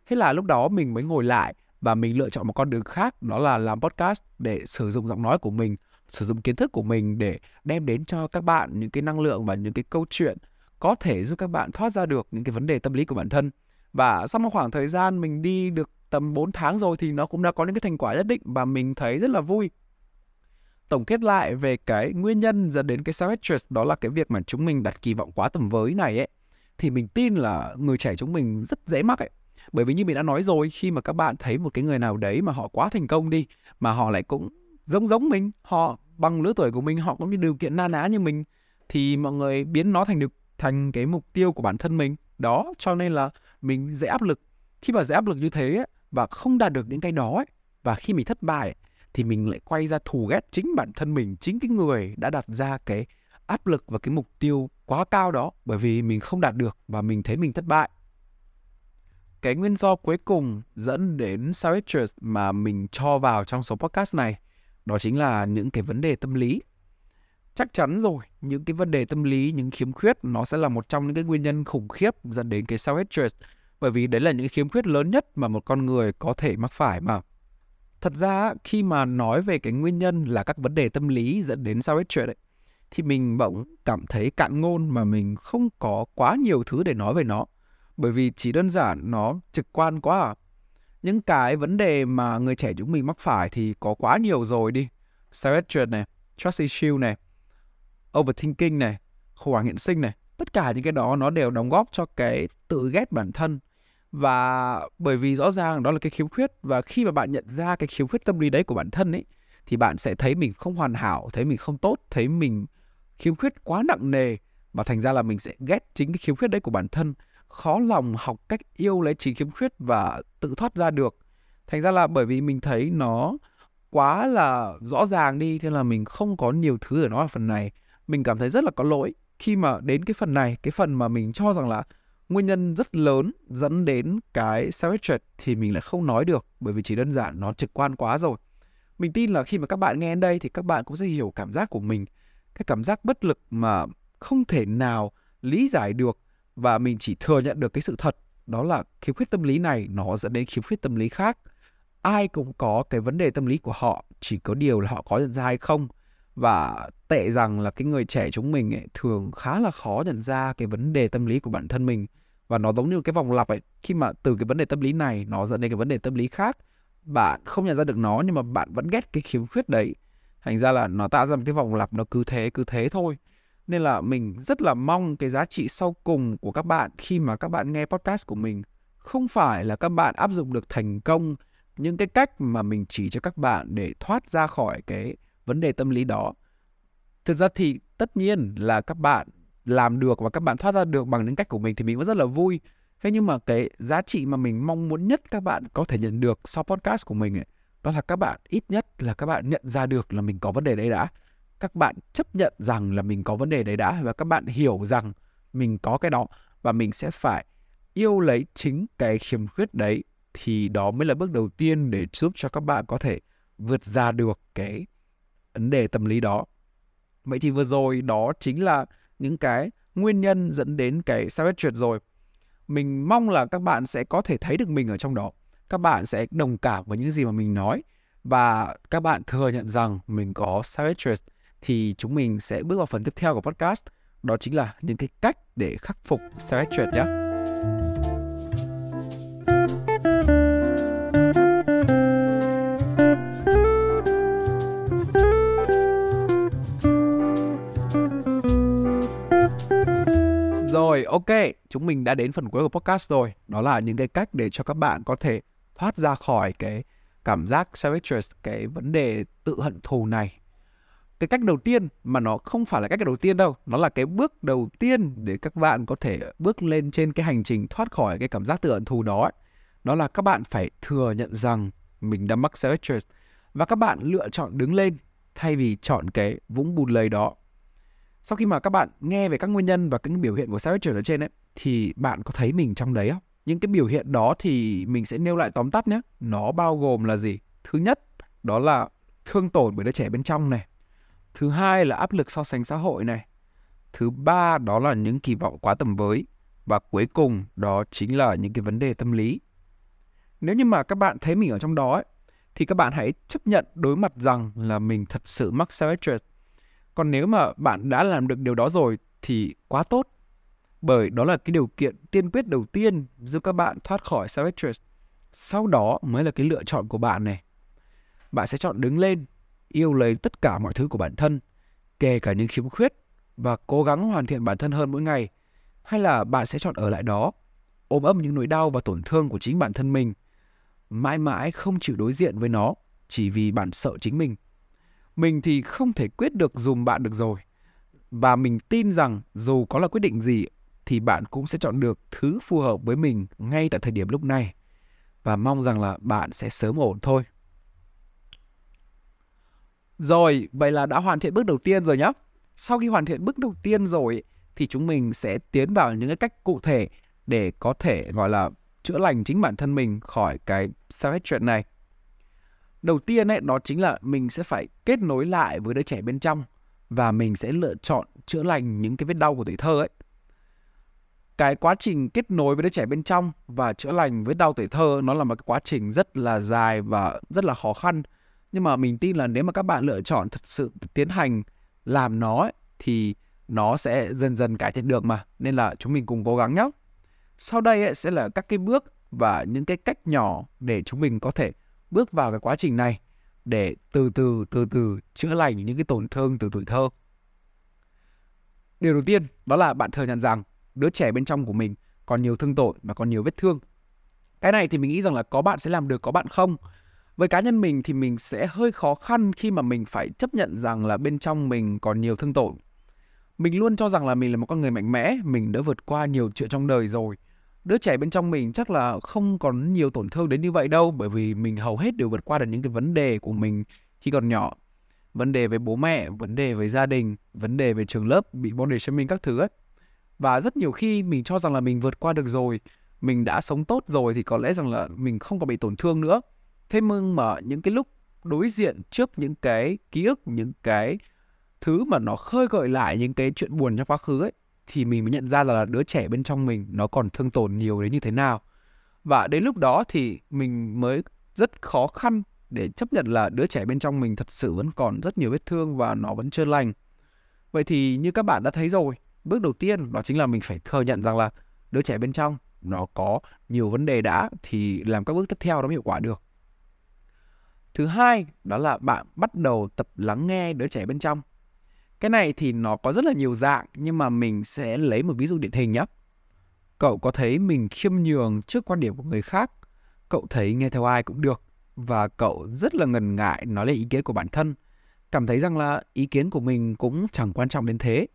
thế là lúc đó mình mới ngồi lại và mình lựa chọn một con đường khác, đó là làm podcast để sử dụng giọng nói của mình, sử dụng kiến thức của mình để đem đến cho các bạn những cái năng lượng và những cái câu chuyện có thể giúp các bạn thoát ra được những cái vấn đề tâm lý của bản thân. Và sau một khoảng thời gian mình đi được tầm 4 tháng rồi thì nó cũng đã có những cái thành quả nhất định và mình thấy rất là vui. Tổng kết lại về cái nguyên nhân dẫn đến cái self stress đó là cái việc mà chúng mình đặt kỳ vọng quá tầm với này ấy, thì mình tin là người trẻ chúng mình rất dễ mắc ấy. Bởi vì như mình đã nói rồi khi mà các bạn thấy một cái người nào đấy mà họ quá thành công đi mà họ lại cũng giống giống mình, họ bằng lứa tuổi của mình, họ cũng như điều kiện na ná như mình thì mọi người biến nó thành được thành cái mục tiêu của bản thân mình. Đó cho nên là mình dễ áp lực. Khi mà dễ áp lực như thế ấy, và không đạt được những cái đó ấy, và khi mình thất bại thì mình lại quay ra thù ghét chính bản thân mình chính cái người đã đặt ra cái áp lực và cái mục tiêu quá cao đó bởi vì mình không đạt được và mình thấy mình thất bại cái nguyên do cuối cùng dẫn đến self mà mình cho vào trong số podcast này? Đó chính là những cái vấn đề tâm lý. Chắc chắn rồi, những cái vấn đề tâm lý, những khiếm khuyết nó sẽ là một trong những cái nguyên nhân khủng khiếp dẫn đến cái self hatred bởi vì đấy là những khiếm khuyết lớn nhất mà một con người có thể mắc phải mà. Thật ra, khi mà nói về cái nguyên nhân là các vấn đề tâm lý dẫn đến self hatred ấy, thì mình bỗng cảm thấy cạn ngôn mà mình không có quá nhiều thứ để nói về nó bởi vì chỉ đơn giản nó trực quan quá à. Những cái vấn đề mà người trẻ chúng mình mắc phải thì có quá nhiều rồi đi. Self hatred này trust issue này overthinking này, khủng hoảng hiện sinh này, tất cả những cái đó nó đều đóng góp cho cái tự ghét bản thân. Và bởi vì rõ ràng đó là cái khiếm khuyết và khi mà bạn nhận ra cái khiếm khuyết tâm lý đấy của bản thân ấy thì bạn sẽ thấy mình không hoàn hảo, thấy mình không tốt, thấy mình khiếm khuyết quá nặng nề và thành ra là mình sẽ ghét chính cái khiếm khuyết đấy của bản thân, khó lòng học cách yêu lấy chính khiếm khuyết và tự thoát ra được. Thành ra là bởi vì mình thấy nó quá là rõ ràng đi, thế là mình không có nhiều thứ ở nó ở phần này mình cảm thấy rất là có lỗi khi mà đến cái phần này, cái phần mà mình cho rằng là nguyên nhân rất lớn dẫn đến cái self thì mình lại không nói được, bởi vì chỉ đơn giản nó trực quan quá rồi mình tin là khi mà các bạn nghe đến đây thì các bạn cũng sẽ hiểu cảm giác của mình, cái cảm giác bất lực mà không thể nào lý giải được và mình chỉ thừa nhận được cái sự thật đó là khiếm khuyết tâm lý này nó dẫn đến khiếm khuyết tâm lý khác. Ai cũng có cái vấn đề tâm lý của họ chỉ có điều là họ có nhận ra hay không. Và tệ rằng là cái người trẻ chúng mình ấy, thường khá là khó nhận ra cái vấn đề tâm lý của bản thân mình. Và nó giống như cái vòng lặp ấy khi mà từ cái vấn đề tâm lý này nó dẫn đến cái vấn đề tâm lý khác. Bạn không nhận ra được nó nhưng mà bạn vẫn ghét cái khiếm khuyết đấy. Thành ra là nó tạo ra một cái vòng lặp nó cứ thế cứ thế thôi nên là mình rất là mong cái giá trị sau cùng của các bạn khi mà các bạn nghe podcast của mình không phải là các bạn áp dụng được thành công những cái cách mà mình chỉ cho các bạn để thoát ra khỏi cái vấn đề tâm lý đó. Thực ra thì tất nhiên là các bạn làm được và các bạn thoát ra được bằng những cách của mình thì mình vẫn rất là vui. Thế nhưng mà cái giá trị mà mình mong muốn nhất các bạn có thể nhận được sau podcast của mình ấy, đó là các bạn ít nhất là các bạn nhận ra được là mình có vấn đề đấy đã các bạn chấp nhận rằng là mình có vấn đề đấy đã và các bạn hiểu rằng mình có cái đó và mình sẽ phải yêu lấy chính cái khiếm khuyết đấy, thì đó mới là bước đầu tiên để giúp cho các bạn có thể vượt ra được cái vấn đề tâm lý đó. Vậy thì vừa rồi đó chính là những cái nguyên nhân dẫn đến cái self hatred rồi. Mình mong là các bạn sẽ có thể thấy được mình ở trong đó. Các bạn sẽ đồng cảm với những gì mà mình nói và các bạn thừa nhận rằng mình có self interest thì chúng mình sẽ bước vào phần tiếp theo của podcast đó chính là những cái cách để khắc phục self hatred nhé. Rồi, ok, chúng mình đã đến phần cuối của podcast rồi. Đó là những cái cách để cho các bạn có thể thoát ra khỏi cái cảm giác self-hatred, cái vấn đề tự hận thù này. Cái cách đầu tiên mà nó không phải là cách đầu tiên đâu, nó là cái bước đầu tiên để các bạn có thể bước lên trên cái hành trình thoát khỏi cái cảm giác tự hận thù đó. Ấy. Đó là các bạn phải thừa nhận rằng mình đã mắc self-hatred và các bạn lựa chọn đứng lên thay vì chọn cái vũng bùn lầy đó sau khi mà các bạn nghe về các nguyên nhân và các biểu hiện của self-hatred ở trên ấy thì bạn có thấy mình trong đấy không? Những cái biểu hiện đó thì mình sẽ nêu lại tóm tắt nhé. Nó bao gồm là gì? Thứ nhất, đó là thương tổn bởi đứa trẻ bên trong này. Thứ hai là áp lực so sánh xã hội này. Thứ ba đó là những kỳ vọng quá tầm với. Và cuối cùng đó chính là những cái vấn đề tâm lý. Nếu như mà các bạn thấy mình ở trong đó ấy, thì các bạn hãy chấp nhận đối mặt rằng là mình thật sự mắc self-hatred còn nếu mà bạn đã làm được điều đó rồi thì quá tốt. Bởi đó là cái điều kiện tiên quyết đầu tiên giúp các bạn thoát khỏi self-hatred. Sau đó mới là cái lựa chọn của bạn này. Bạn sẽ chọn đứng lên, yêu lấy tất cả mọi thứ của bản thân, kể cả những khiếm khuyết và cố gắng hoàn thiện bản thân hơn mỗi ngày. Hay là bạn sẽ chọn ở lại đó, ôm ấp những nỗi đau và tổn thương của chính bản thân mình, mãi mãi không chịu đối diện với nó chỉ vì bạn sợ chính mình mình thì không thể quyết được dùm bạn được rồi. Và mình tin rằng dù có là quyết định gì thì bạn cũng sẽ chọn được thứ phù hợp với mình ngay tại thời điểm lúc này. Và mong rằng là bạn sẽ sớm ổn thôi. Rồi, vậy là đã hoàn thiện bước đầu tiên rồi nhá. Sau khi hoàn thiện bước đầu tiên rồi thì chúng mình sẽ tiến vào những cái cách cụ thể để có thể gọi là chữa lành chính bản thân mình khỏi cái self-hatred này. Đầu tiên ấy đó chính là mình sẽ phải kết nối lại với đứa trẻ bên trong và mình sẽ lựa chọn chữa lành những cái vết đau của tuổi thơ ấy. Cái quá trình kết nối với đứa trẻ bên trong và chữa lành vết đau tuổi thơ nó là một cái quá trình rất là dài và rất là khó khăn nhưng mà mình tin là nếu mà các bạn lựa chọn thật sự tiến hành làm nó ấy, thì nó sẽ dần dần cải thiện được mà nên là chúng mình cùng cố gắng nhé sau đây ấy, sẽ là các cái bước và những cái cách nhỏ để chúng mình có thể bước vào cái quá trình này để từ từ từ từ chữa lành những cái tổn thương từ tuổi thơ. Điều đầu tiên đó là bạn thừa nhận rằng đứa trẻ bên trong của mình còn nhiều thương tổn và còn nhiều vết thương. Cái này thì mình nghĩ rằng là có bạn sẽ làm được, có bạn không. Với cá nhân mình thì mình sẽ hơi khó khăn khi mà mình phải chấp nhận rằng là bên trong mình còn nhiều thương tổn. Mình luôn cho rằng là mình là một con người mạnh mẽ, mình đã vượt qua nhiều chuyện trong đời rồi. Đứa trẻ bên trong mình chắc là không còn nhiều tổn thương đến như vậy đâu bởi vì mình hầu hết đều vượt qua được những cái vấn đề của mình khi còn nhỏ. Vấn đề với bố mẹ vấn đề với gia đình vấn đề về trường lớp bị body shaming các thứ ấy. Và rất nhiều khi mình cho rằng là mình vượt qua được rồi mình đã sống tốt rồi thì có lẽ rằng là mình không còn bị tổn thương nữa thế nhưng mà những cái lúc đối diện trước những cái ký ức, những cái thứ mà nó khơi gợi lại những cái chuyện buồn trong quá khứ ấy, thì mình mới nhận ra là đứa trẻ bên trong mình nó còn thương tổn nhiều đến như thế nào. Và đến lúc đó thì mình mới rất khó khăn để chấp nhận là đứa trẻ bên trong mình thật sự vẫn còn rất nhiều vết thương và nó vẫn chưa lành. Vậy thì như các bạn đã thấy rồi, bước đầu tiên đó chính là mình phải thừa nhận rằng là đứa trẻ bên trong nó có nhiều vấn đề đã, thì làm các bước tiếp theo nó mới hiệu quả được thứ hai đó là bạn bắt đầu tập lắng nghe đứa trẻ bên trong cái này thì nó có rất là nhiều dạng nhưng mà mình sẽ lấy một ví dụ điển hình nhé. Cậu có thấy mình khiêm nhường trước quan điểm của người khác, cậu thấy nghe theo ai cũng được và cậu rất là ngần ngại nói lên ý kiến của bản thân, cảm thấy rằng là ý kiến của mình cũng chẳng quan trọng đến thế.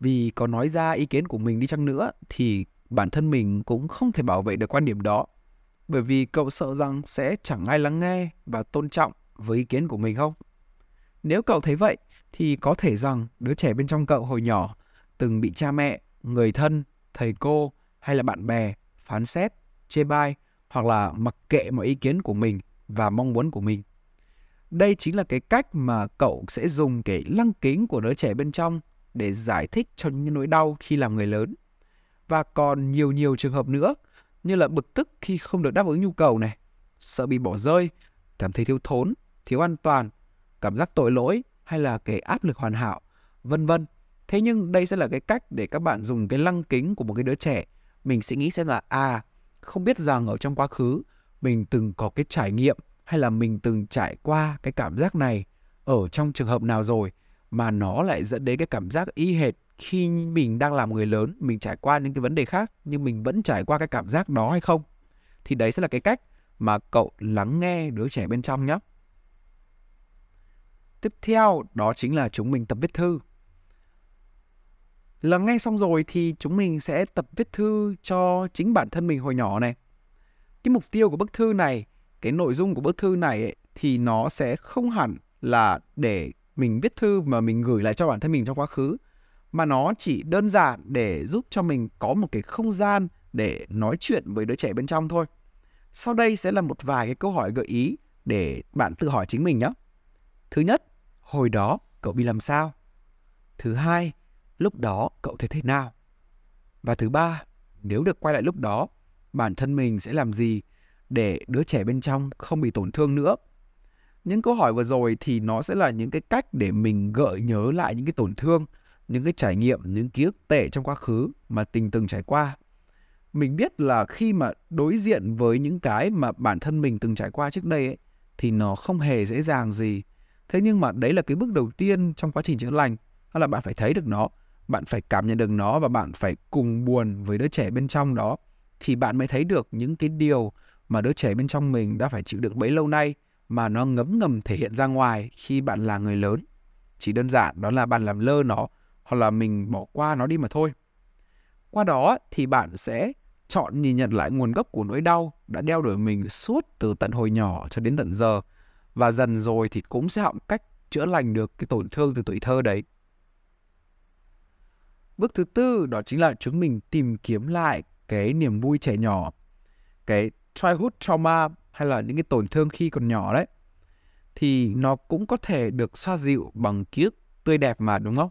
Vì có nói ra ý kiến của mình đi chăng nữa thì bản thân mình cũng không thể bảo vệ được quan điểm đó. Bởi vì cậu sợ rằng sẽ chẳng ai lắng nghe và tôn trọng với ý kiến của mình không? Nếu cậu thấy vậy thì có thể rằng đứa trẻ bên trong cậu hồi nhỏ từng bị cha mẹ, người thân, thầy cô hay là bạn bè phán xét, chê bai hoặc là mặc kệ mọi ý kiến của mình và mong muốn của mình. Đây chính là cái cách mà cậu sẽ dùng cái lăng kính của đứa trẻ bên trong để giải thích cho những nỗi đau khi làm người lớn. Và còn nhiều nhiều trường hợp nữa như là bực tức khi không được đáp ứng nhu cầu này, sợ bị bỏ rơi, cảm thấy thiếu thốn, thiếu an toàn, cảm giác tội lỗi hay là cái áp lực hoàn hảo, vân vân. Thế nhưng đây sẽ là cái cách để các bạn dùng cái lăng kính của một cái đứa trẻ. Mình sẽ nghĩ xem là à, không biết rằng ở trong quá khứ mình từng có cái trải nghiệm hay là mình từng trải qua cái cảm giác này ở trong trường hợp nào rồi mà nó lại dẫn đến cái cảm giác y hệt khi mình đang làm người lớn, mình trải qua những cái vấn đề khác nhưng mình vẫn trải qua cái cảm giác đó hay không? Thì đấy sẽ là cái cách mà cậu lắng nghe đứa trẻ bên trong nhé. Tiếp theo đó chính là chúng mình tập viết thư. Lắng nghe xong rồi thì chúng mình sẽ tập viết thư cho chính bản thân mình hồi nhỏ này. Cái mục tiêu của bức thư này, cái nội dung của bức thư này ấy, thì nó sẽ không hẳn là để mình viết thư mà mình gửi lại cho bản thân mình trong quá khứ mà nó chỉ đơn giản để giúp cho mình có một cái không gian để nói chuyện với đứa trẻ bên trong thôi. Sau đây sẽ là một vài cái câu hỏi gợi ý để bạn tự hỏi chính mình nhé. Thứ nhất, hồi đó cậu bị làm sao? Thứ hai, lúc đó cậu thấy thế nào? Và thứ ba, nếu được quay lại lúc đó, bản thân mình sẽ làm gì để đứa trẻ bên trong không bị tổn thương nữa? Những câu hỏi vừa rồi thì nó sẽ là những cái cách để mình gợi nhớ lại những cái tổn thương, những cái trải nghiệm, những ký ức tệ trong quá khứ mà tình từng trải qua. Mình biết là khi mà đối diện với những cái mà bản thân mình từng trải qua trước đây ấy, thì nó không hề dễ dàng gì. Thế nhưng mà đấy là cái bước đầu tiên trong quá trình chữa lành, đó là bạn phải thấy được nó, bạn phải cảm nhận được nó và bạn phải cùng buồn với đứa trẻ bên trong đó thì bạn mới thấy được những cái điều mà đứa trẻ bên trong mình đã phải chịu đựng bấy lâu nay mà nó ngấm ngầm thể hiện ra ngoài khi bạn là người lớn. Chỉ đơn giản đó là bạn làm lơ nó hoặc là mình bỏ qua nó đi mà thôi. Qua đó thì bạn sẽ chọn nhìn nhận lại nguồn gốc của nỗi đau đã đeo đuổi mình suốt từ tận hồi nhỏ cho đến tận giờ và dần rồi thì cũng sẽ học cách chữa lành được cái tổn thương từ tuổi thơ đấy. Bước thứ tư đó chính là chúng mình tìm kiếm lại cái niềm vui trẻ nhỏ, cái childhood trauma hay là những cái tổn thương khi còn nhỏ đấy. Thì nó cũng có thể được xoa dịu bằng ký ức tươi đẹp mà đúng không?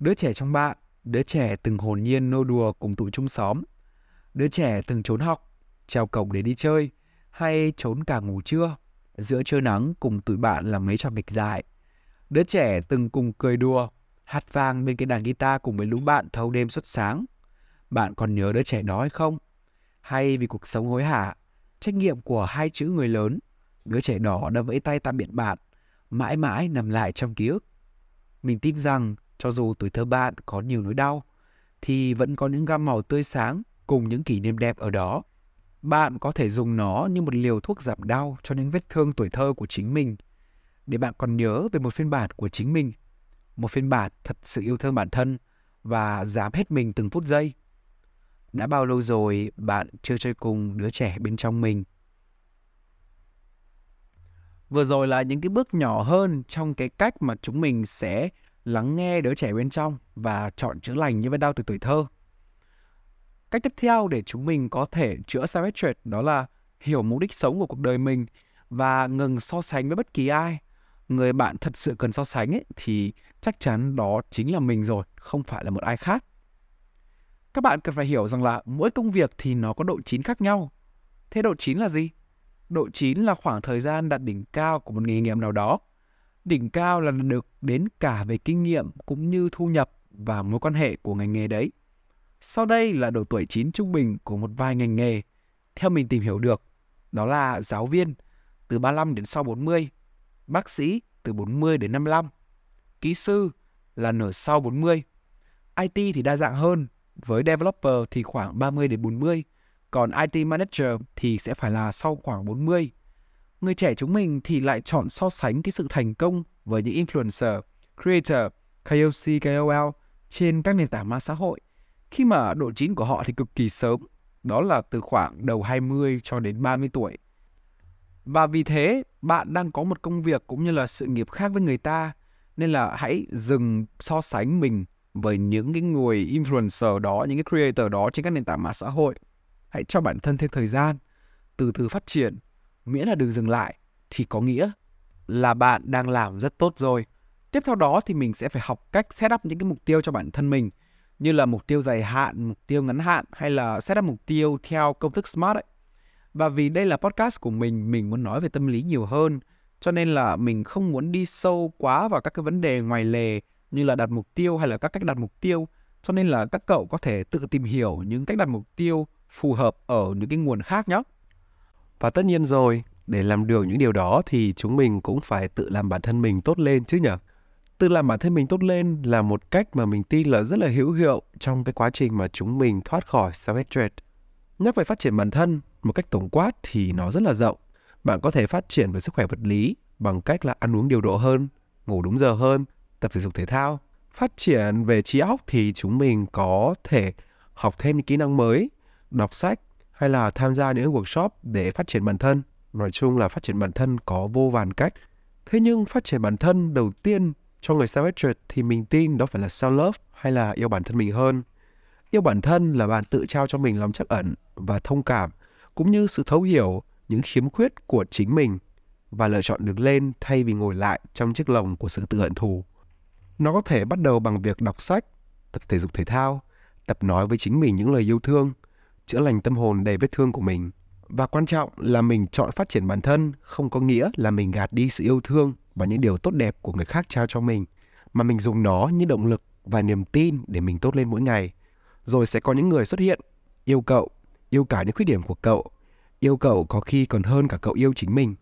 Đứa trẻ trong bạn, đứa trẻ từng hồn nhiên nô đùa cùng tụi chung xóm, đứa trẻ từng trốn học, treo cổng để đi chơi, hay trốn cả ngủ trưa, giữa trưa nắng cùng tụi bạn làm mấy trò nghịch dại. Đứa trẻ từng cùng cười đùa, hát vang bên cái đàn guitar cùng với lũ bạn thâu đêm suốt sáng. Bạn còn nhớ đứa trẻ đó hay không? Hay vì cuộc sống hối hả, trách nhiệm của hai chữ người lớn, đứa trẻ đó đã vẫy tay tạm biệt bạn, mãi mãi nằm lại trong ký ức. Mình tin rằng cho dù tuổi thơ bạn có nhiều nỗi đau, thì vẫn có những gam màu tươi sáng cùng những kỷ niệm đẹp ở đó. Bạn có thể dùng nó như một liều thuốc giảm đau cho những vết thương tuổi thơ của chính mình, để bạn còn nhớ về một phiên bản của chính mình, một phiên bản thật sự yêu thương bản thân và dám hết mình từng phút giây. Đã bao lâu rồi bạn chưa chơi cùng đứa trẻ bên trong mình? Vừa rồi là những cái bước nhỏ hơn trong cái cách mà chúng mình sẽ lắng nghe đứa trẻ bên trong và chọn chữa lành những vết đau từ tuổi thơ. Cách tiếp theo để chúng mình có thể chữa self hatred đó là hiểu mục đích sống của cuộc đời mình và ngừng so sánh với bất kỳ ai. Người bạn thật sự cần so sánh ấy, thì chắc chắn đó chính là mình rồi, không phải là một ai khác. Các bạn cần phải hiểu rằng là mỗi công việc thì nó có độ chín khác nhau. Thế độ chín là gì? Độ chín là khoảng thời gian đạt đỉnh cao của một nghề nghiệp nào đó Đỉnh cao là được đến cả về kinh nghiệm cũng như thu nhập và mối quan hệ của ngành nghề đấy. Sau đây là độ tuổi chín trung bình của một vài ngành nghề. Theo mình tìm hiểu được, đó là giáo viên từ 35 đến sau 40, bác sĩ từ 40 đến 55, kỹ sư là nửa sau 40. IT thì đa dạng hơn, với developer thì khoảng 30 đến 40, còn IT manager thì sẽ phải là sau khoảng 40 người trẻ chúng mình thì lại chọn so sánh cái sự thành công với những influencer, creator, KOC, KOL trên các nền tảng mạng xã hội khi mà độ chín của họ thì cực kỳ sớm, đó là từ khoảng đầu 20 cho đến 30 tuổi. Và vì thế, bạn đang có một công việc cũng như là sự nghiệp khác với người ta, nên là hãy dừng so sánh mình với những cái người influencer đó, những cái creator đó trên các nền tảng mạng xã hội. Hãy cho bản thân thêm thời gian, từ từ phát triển miễn là đừng dừng lại thì có nghĩa là bạn đang làm rất tốt rồi. Tiếp theo đó thì mình sẽ phải học cách set up những cái mục tiêu cho bản thân mình như là mục tiêu dài hạn, mục tiêu ngắn hạn hay là set up mục tiêu theo công thức SMART ấy. Và vì đây là podcast của mình, mình muốn nói về tâm lý nhiều hơn, cho nên là mình không muốn đi sâu quá vào các cái vấn đề ngoài lề như là đặt mục tiêu hay là các cách đặt mục tiêu. Cho nên là các cậu có thể tự tìm hiểu những cách đặt mục tiêu phù hợp ở những cái nguồn khác nhé. Và tất nhiên rồi, để làm được những điều đó thì chúng mình cũng phải tự làm bản thân mình tốt lên chứ nhỉ? Tự làm bản thân mình tốt lên là một cách mà mình tin là rất là hữu hiệu trong cái quá trình mà chúng mình thoát khỏi self-hatred. Nhắc về phát triển bản thân một cách tổng quát thì nó rất là rộng. Bạn có thể phát triển về sức khỏe vật lý bằng cách là ăn uống điều độ hơn, ngủ đúng giờ hơn, tập thể dục thể thao. Phát triển về trí óc thì chúng mình có thể học thêm những kỹ năng mới, đọc sách hay là tham gia những workshop để phát triển bản thân. Nói chung là phát triển bản thân có vô vàn cách. Thế nhưng phát triển bản thân đầu tiên cho người self thì mình tin đó phải là self-love hay là yêu bản thân mình hơn. Yêu bản thân là bạn tự trao cho mình lòng trắc ẩn và thông cảm, cũng như sự thấu hiểu những khiếm khuyết của chính mình và lựa chọn đứng lên thay vì ngồi lại trong chiếc lồng của sự tự hận thù. Nó có thể bắt đầu bằng việc đọc sách, tập thể dục thể thao, tập nói với chính mình những lời yêu thương, chữa lành tâm hồn đầy vết thương của mình. Và quan trọng là mình chọn phát triển bản thân không có nghĩa là mình gạt đi sự yêu thương và những điều tốt đẹp của người khác trao cho mình, mà mình dùng nó như động lực và niềm tin để mình tốt lên mỗi ngày. Rồi sẽ có những người xuất hiện, yêu cậu, yêu cả những khuyết điểm của cậu, yêu cậu có khi còn hơn cả cậu yêu chính mình.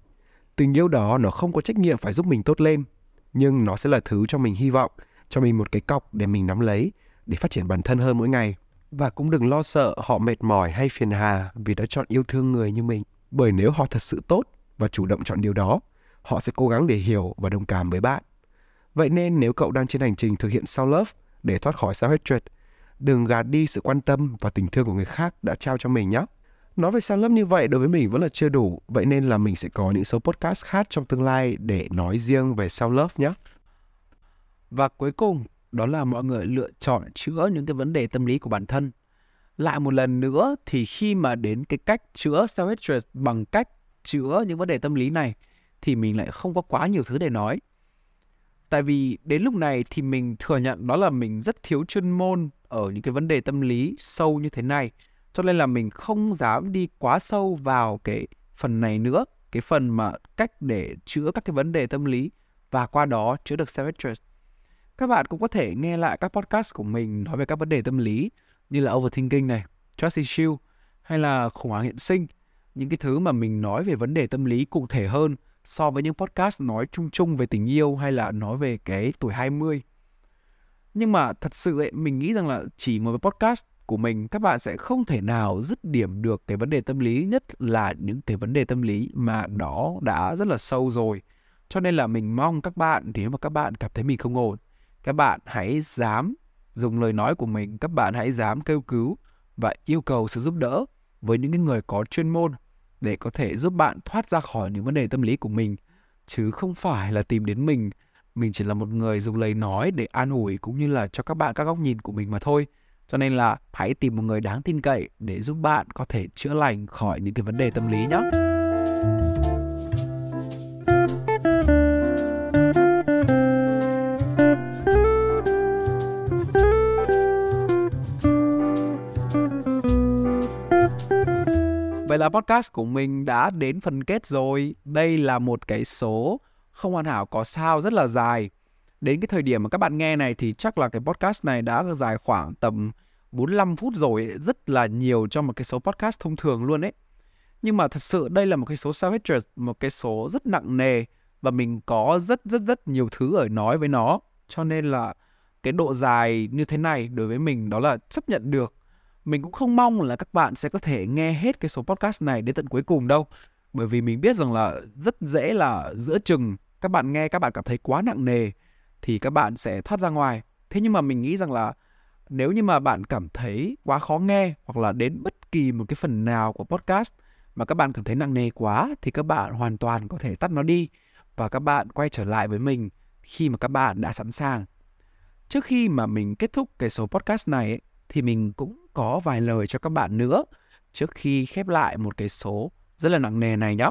Tình yêu đó nó không có trách nhiệm phải giúp mình tốt lên, nhưng nó sẽ là thứ cho mình hy vọng, cho mình một cái cọc để mình nắm lấy, để phát triển bản thân hơn mỗi ngày. Và cũng đừng lo sợ họ mệt mỏi hay phiền hà vì đã chọn yêu thương người như mình. Bởi nếu họ thật sự tốt và chủ động chọn điều đó, họ sẽ cố gắng để hiểu và đồng cảm với bạn. Vậy nên nếu cậu đang trên hành trình thực hiện self-love để thoát khỏi self-hatred, đừng gạt đi sự quan tâm và tình thương của người khác đã trao cho mình nhé. Nói về self-love như vậy đối với mình vẫn là chưa đủ, vậy nên là mình sẽ có những số podcast khác trong tương lai để nói riêng về self-love nhé. Và cuối cùng, đó là mọi người lựa chọn chữa những cái vấn đề tâm lý của bản thân. Lại một lần nữa thì khi mà đến cái cách chữa self-hatred bằng cách chữa những vấn đề tâm lý này thì mình lại không có quá nhiều thứ để nói. Tại vì đến lúc này thì mình thừa nhận đó là mình rất thiếu chuyên môn ở những cái vấn đề tâm lý sâu như thế này. Cho nên là mình không dám đi quá sâu vào cái phần này nữa. Cái phần mà cách để chữa các cái vấn đề tâm lý và qua đó chữa được self-hatred. Các bạn cũng có thể nghe lại các podcast của mình nói về các vấn đề tâm lý như là overthinking này, trust issue hay là khủng hoảng hiện sinh. Những cái thứ mà mình nói về vấn đề tâm lý cụ thể hơn so với những podcast nói chung chung về tình yêu hay là nói về cái tuổi 20. Nhưng mà thật sự ấy, mình nghĩ rằng là chỉ một podcast của mình các bạn sẽ không thể nào dứt điểm được cái vấn đề tâm lý nhất là những cái vấn đề tâm lý mà nó đã rất là sâu rồi. Cho nên là mình mong các bạn nếu mà các bạn cảm thấy mình không ổn, các bạn hãy dám dùng lời nói của mình, các bạn hãy dám kêu cứu và yêu cầu sự giúp đỡ với những người có chuyên môn để có thể giúp bạn thoát ra khỏi những vấn đề tâm lý của mình. Chứ không phải là tìm đến mình mình chỉ là một người dùng lời nói để an ủi cũng như là cho các bạn các góc nhìn của mình mà thôi. Cho nên là hãy tìm một người đáng tin cậy để giúp bạn có thể chữa lành khỏi những cái vấn đề tâm lý nhé Vậy là podcast của mình đã đến phần kết rồi. Đây là một cái số không hoàn hảo có sao rất là dài. Đến cái thời điểm mà các bạn nghe này thì chắc là cái podcast này đã dài khoảng tầm 45 phút rồi, ấy. rất là nhiều cho một cái số podcast thông thường luôn ấy. Nhưng mà thật sự đây là một cái số Savage, một cái số rất nặng nề và mình có rất rất rất nhiều thứ ở nói với nó. Cho nên là cái độ dài như thế này đối với mình đó là chấp nhận được mình cũng không mong là các bạn sẽ có thể nghe hết cái số podcast này đến tận cuối cùng đâu bởi vì mình biết rằng là rất dễ là giữa chừng các bạn nghe các bạn cảm thấy quá nặng nề thì các bạn sẽ thoát ra ngoài thế nhưng mà mình nghĩ rằng là nếu như mà bạn cảm thấy quá khó nghe hoặc là đến bất kỳ một cái phần nào của podcast mà các bạn cảm thấy nặng nề quá thì các bạn hoàn toàn có thể tắt nó đi và các bạn quay trở lại với mình khi mà các bạn đã sẵn sàng. Trước khi mà mình kết thúc cái số podcast này ấy, thì mình cũng có vài lời cho các bạn nữa, trước khi khép lại một cái số rất là nặng nề này nhé.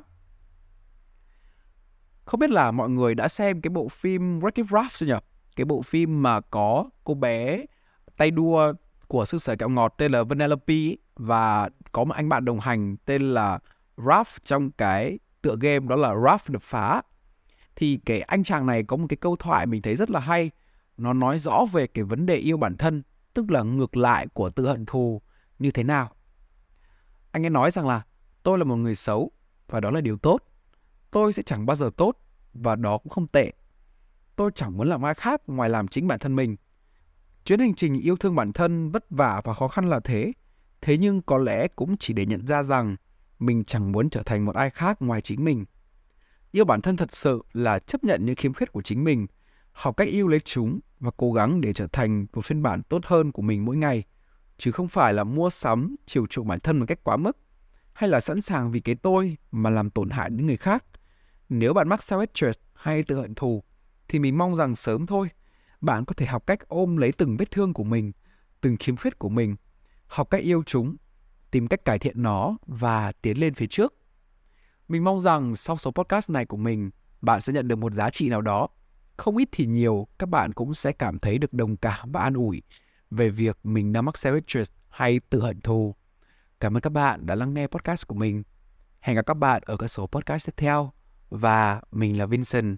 Không biết là mọi người đã xem cái bộ phim Wreck-It Ralph chưa nhỉ? Cái bộ phim mà có cô bé tay đua của sư sở kẹo ngọt tên là Vanellope và có một anh bạn đồng hành tên là Ralph trong cái tựa game đó là Ralph đập phá thì cái anh chàng này có một cái câu thoại mình thấy rất là hay nó nói rõ về cái vấn đề yêu bản thân tức là ngược lại của tự hận thù như thế nào? Anh ấy nói rằng là, tôi là một người xấu, và đó là điều tốt. Tôi sẽ chẳng bao giờ tốt, và đó cũng không tệ. Tôi chẳng muốn làm ai khác ngoài làm chính bản thân mình. Chuyến hành trình yêu thương bản thân vất vả và khó khăn là thế. Thế nhưng có lẽ cũng chỉ để nhận ra rằng mình chẳng muốn trở thành một ai khác ngoài chính mình. Yêu bản thân thật sự là chấp nhận những khiếm khuyết của chính mình, học cách yêu lấy chúng và cố gắng để trở thành một phiên bản tốt hơn của mình mỗi ngày. Chứ không phải là mua sắm, chiều chuộng bản thân một cách quá mức, hay là sẵn sàng vì cái tôi mà làm tổn hại đến người khác. Nếu bạn mắc self-hatred hay tự hận thù, thì mình mong rằng sớm thôi, bạn có thể học cách ôm lấy từng vết thương của mình, từng khiếm khuyết của mình, học cách yêu chúng, tìm cách cải thiện nó và tiến lên phía trước. Mình mong rằng sau số podcast này của mình, bạn sẽ nhận được một giá trị nào đó không ít thì nhiều, các bạn cũng sẽ cảm thấy được đồng cảm và an ủi về việc mình đang mắc self hay tự hận thù. Cảm ơn các bạn đã lắng nghe podcast của mình. Hẹn gặp các bạn ở các số podcast tiếp theo. Và mình là Vincent.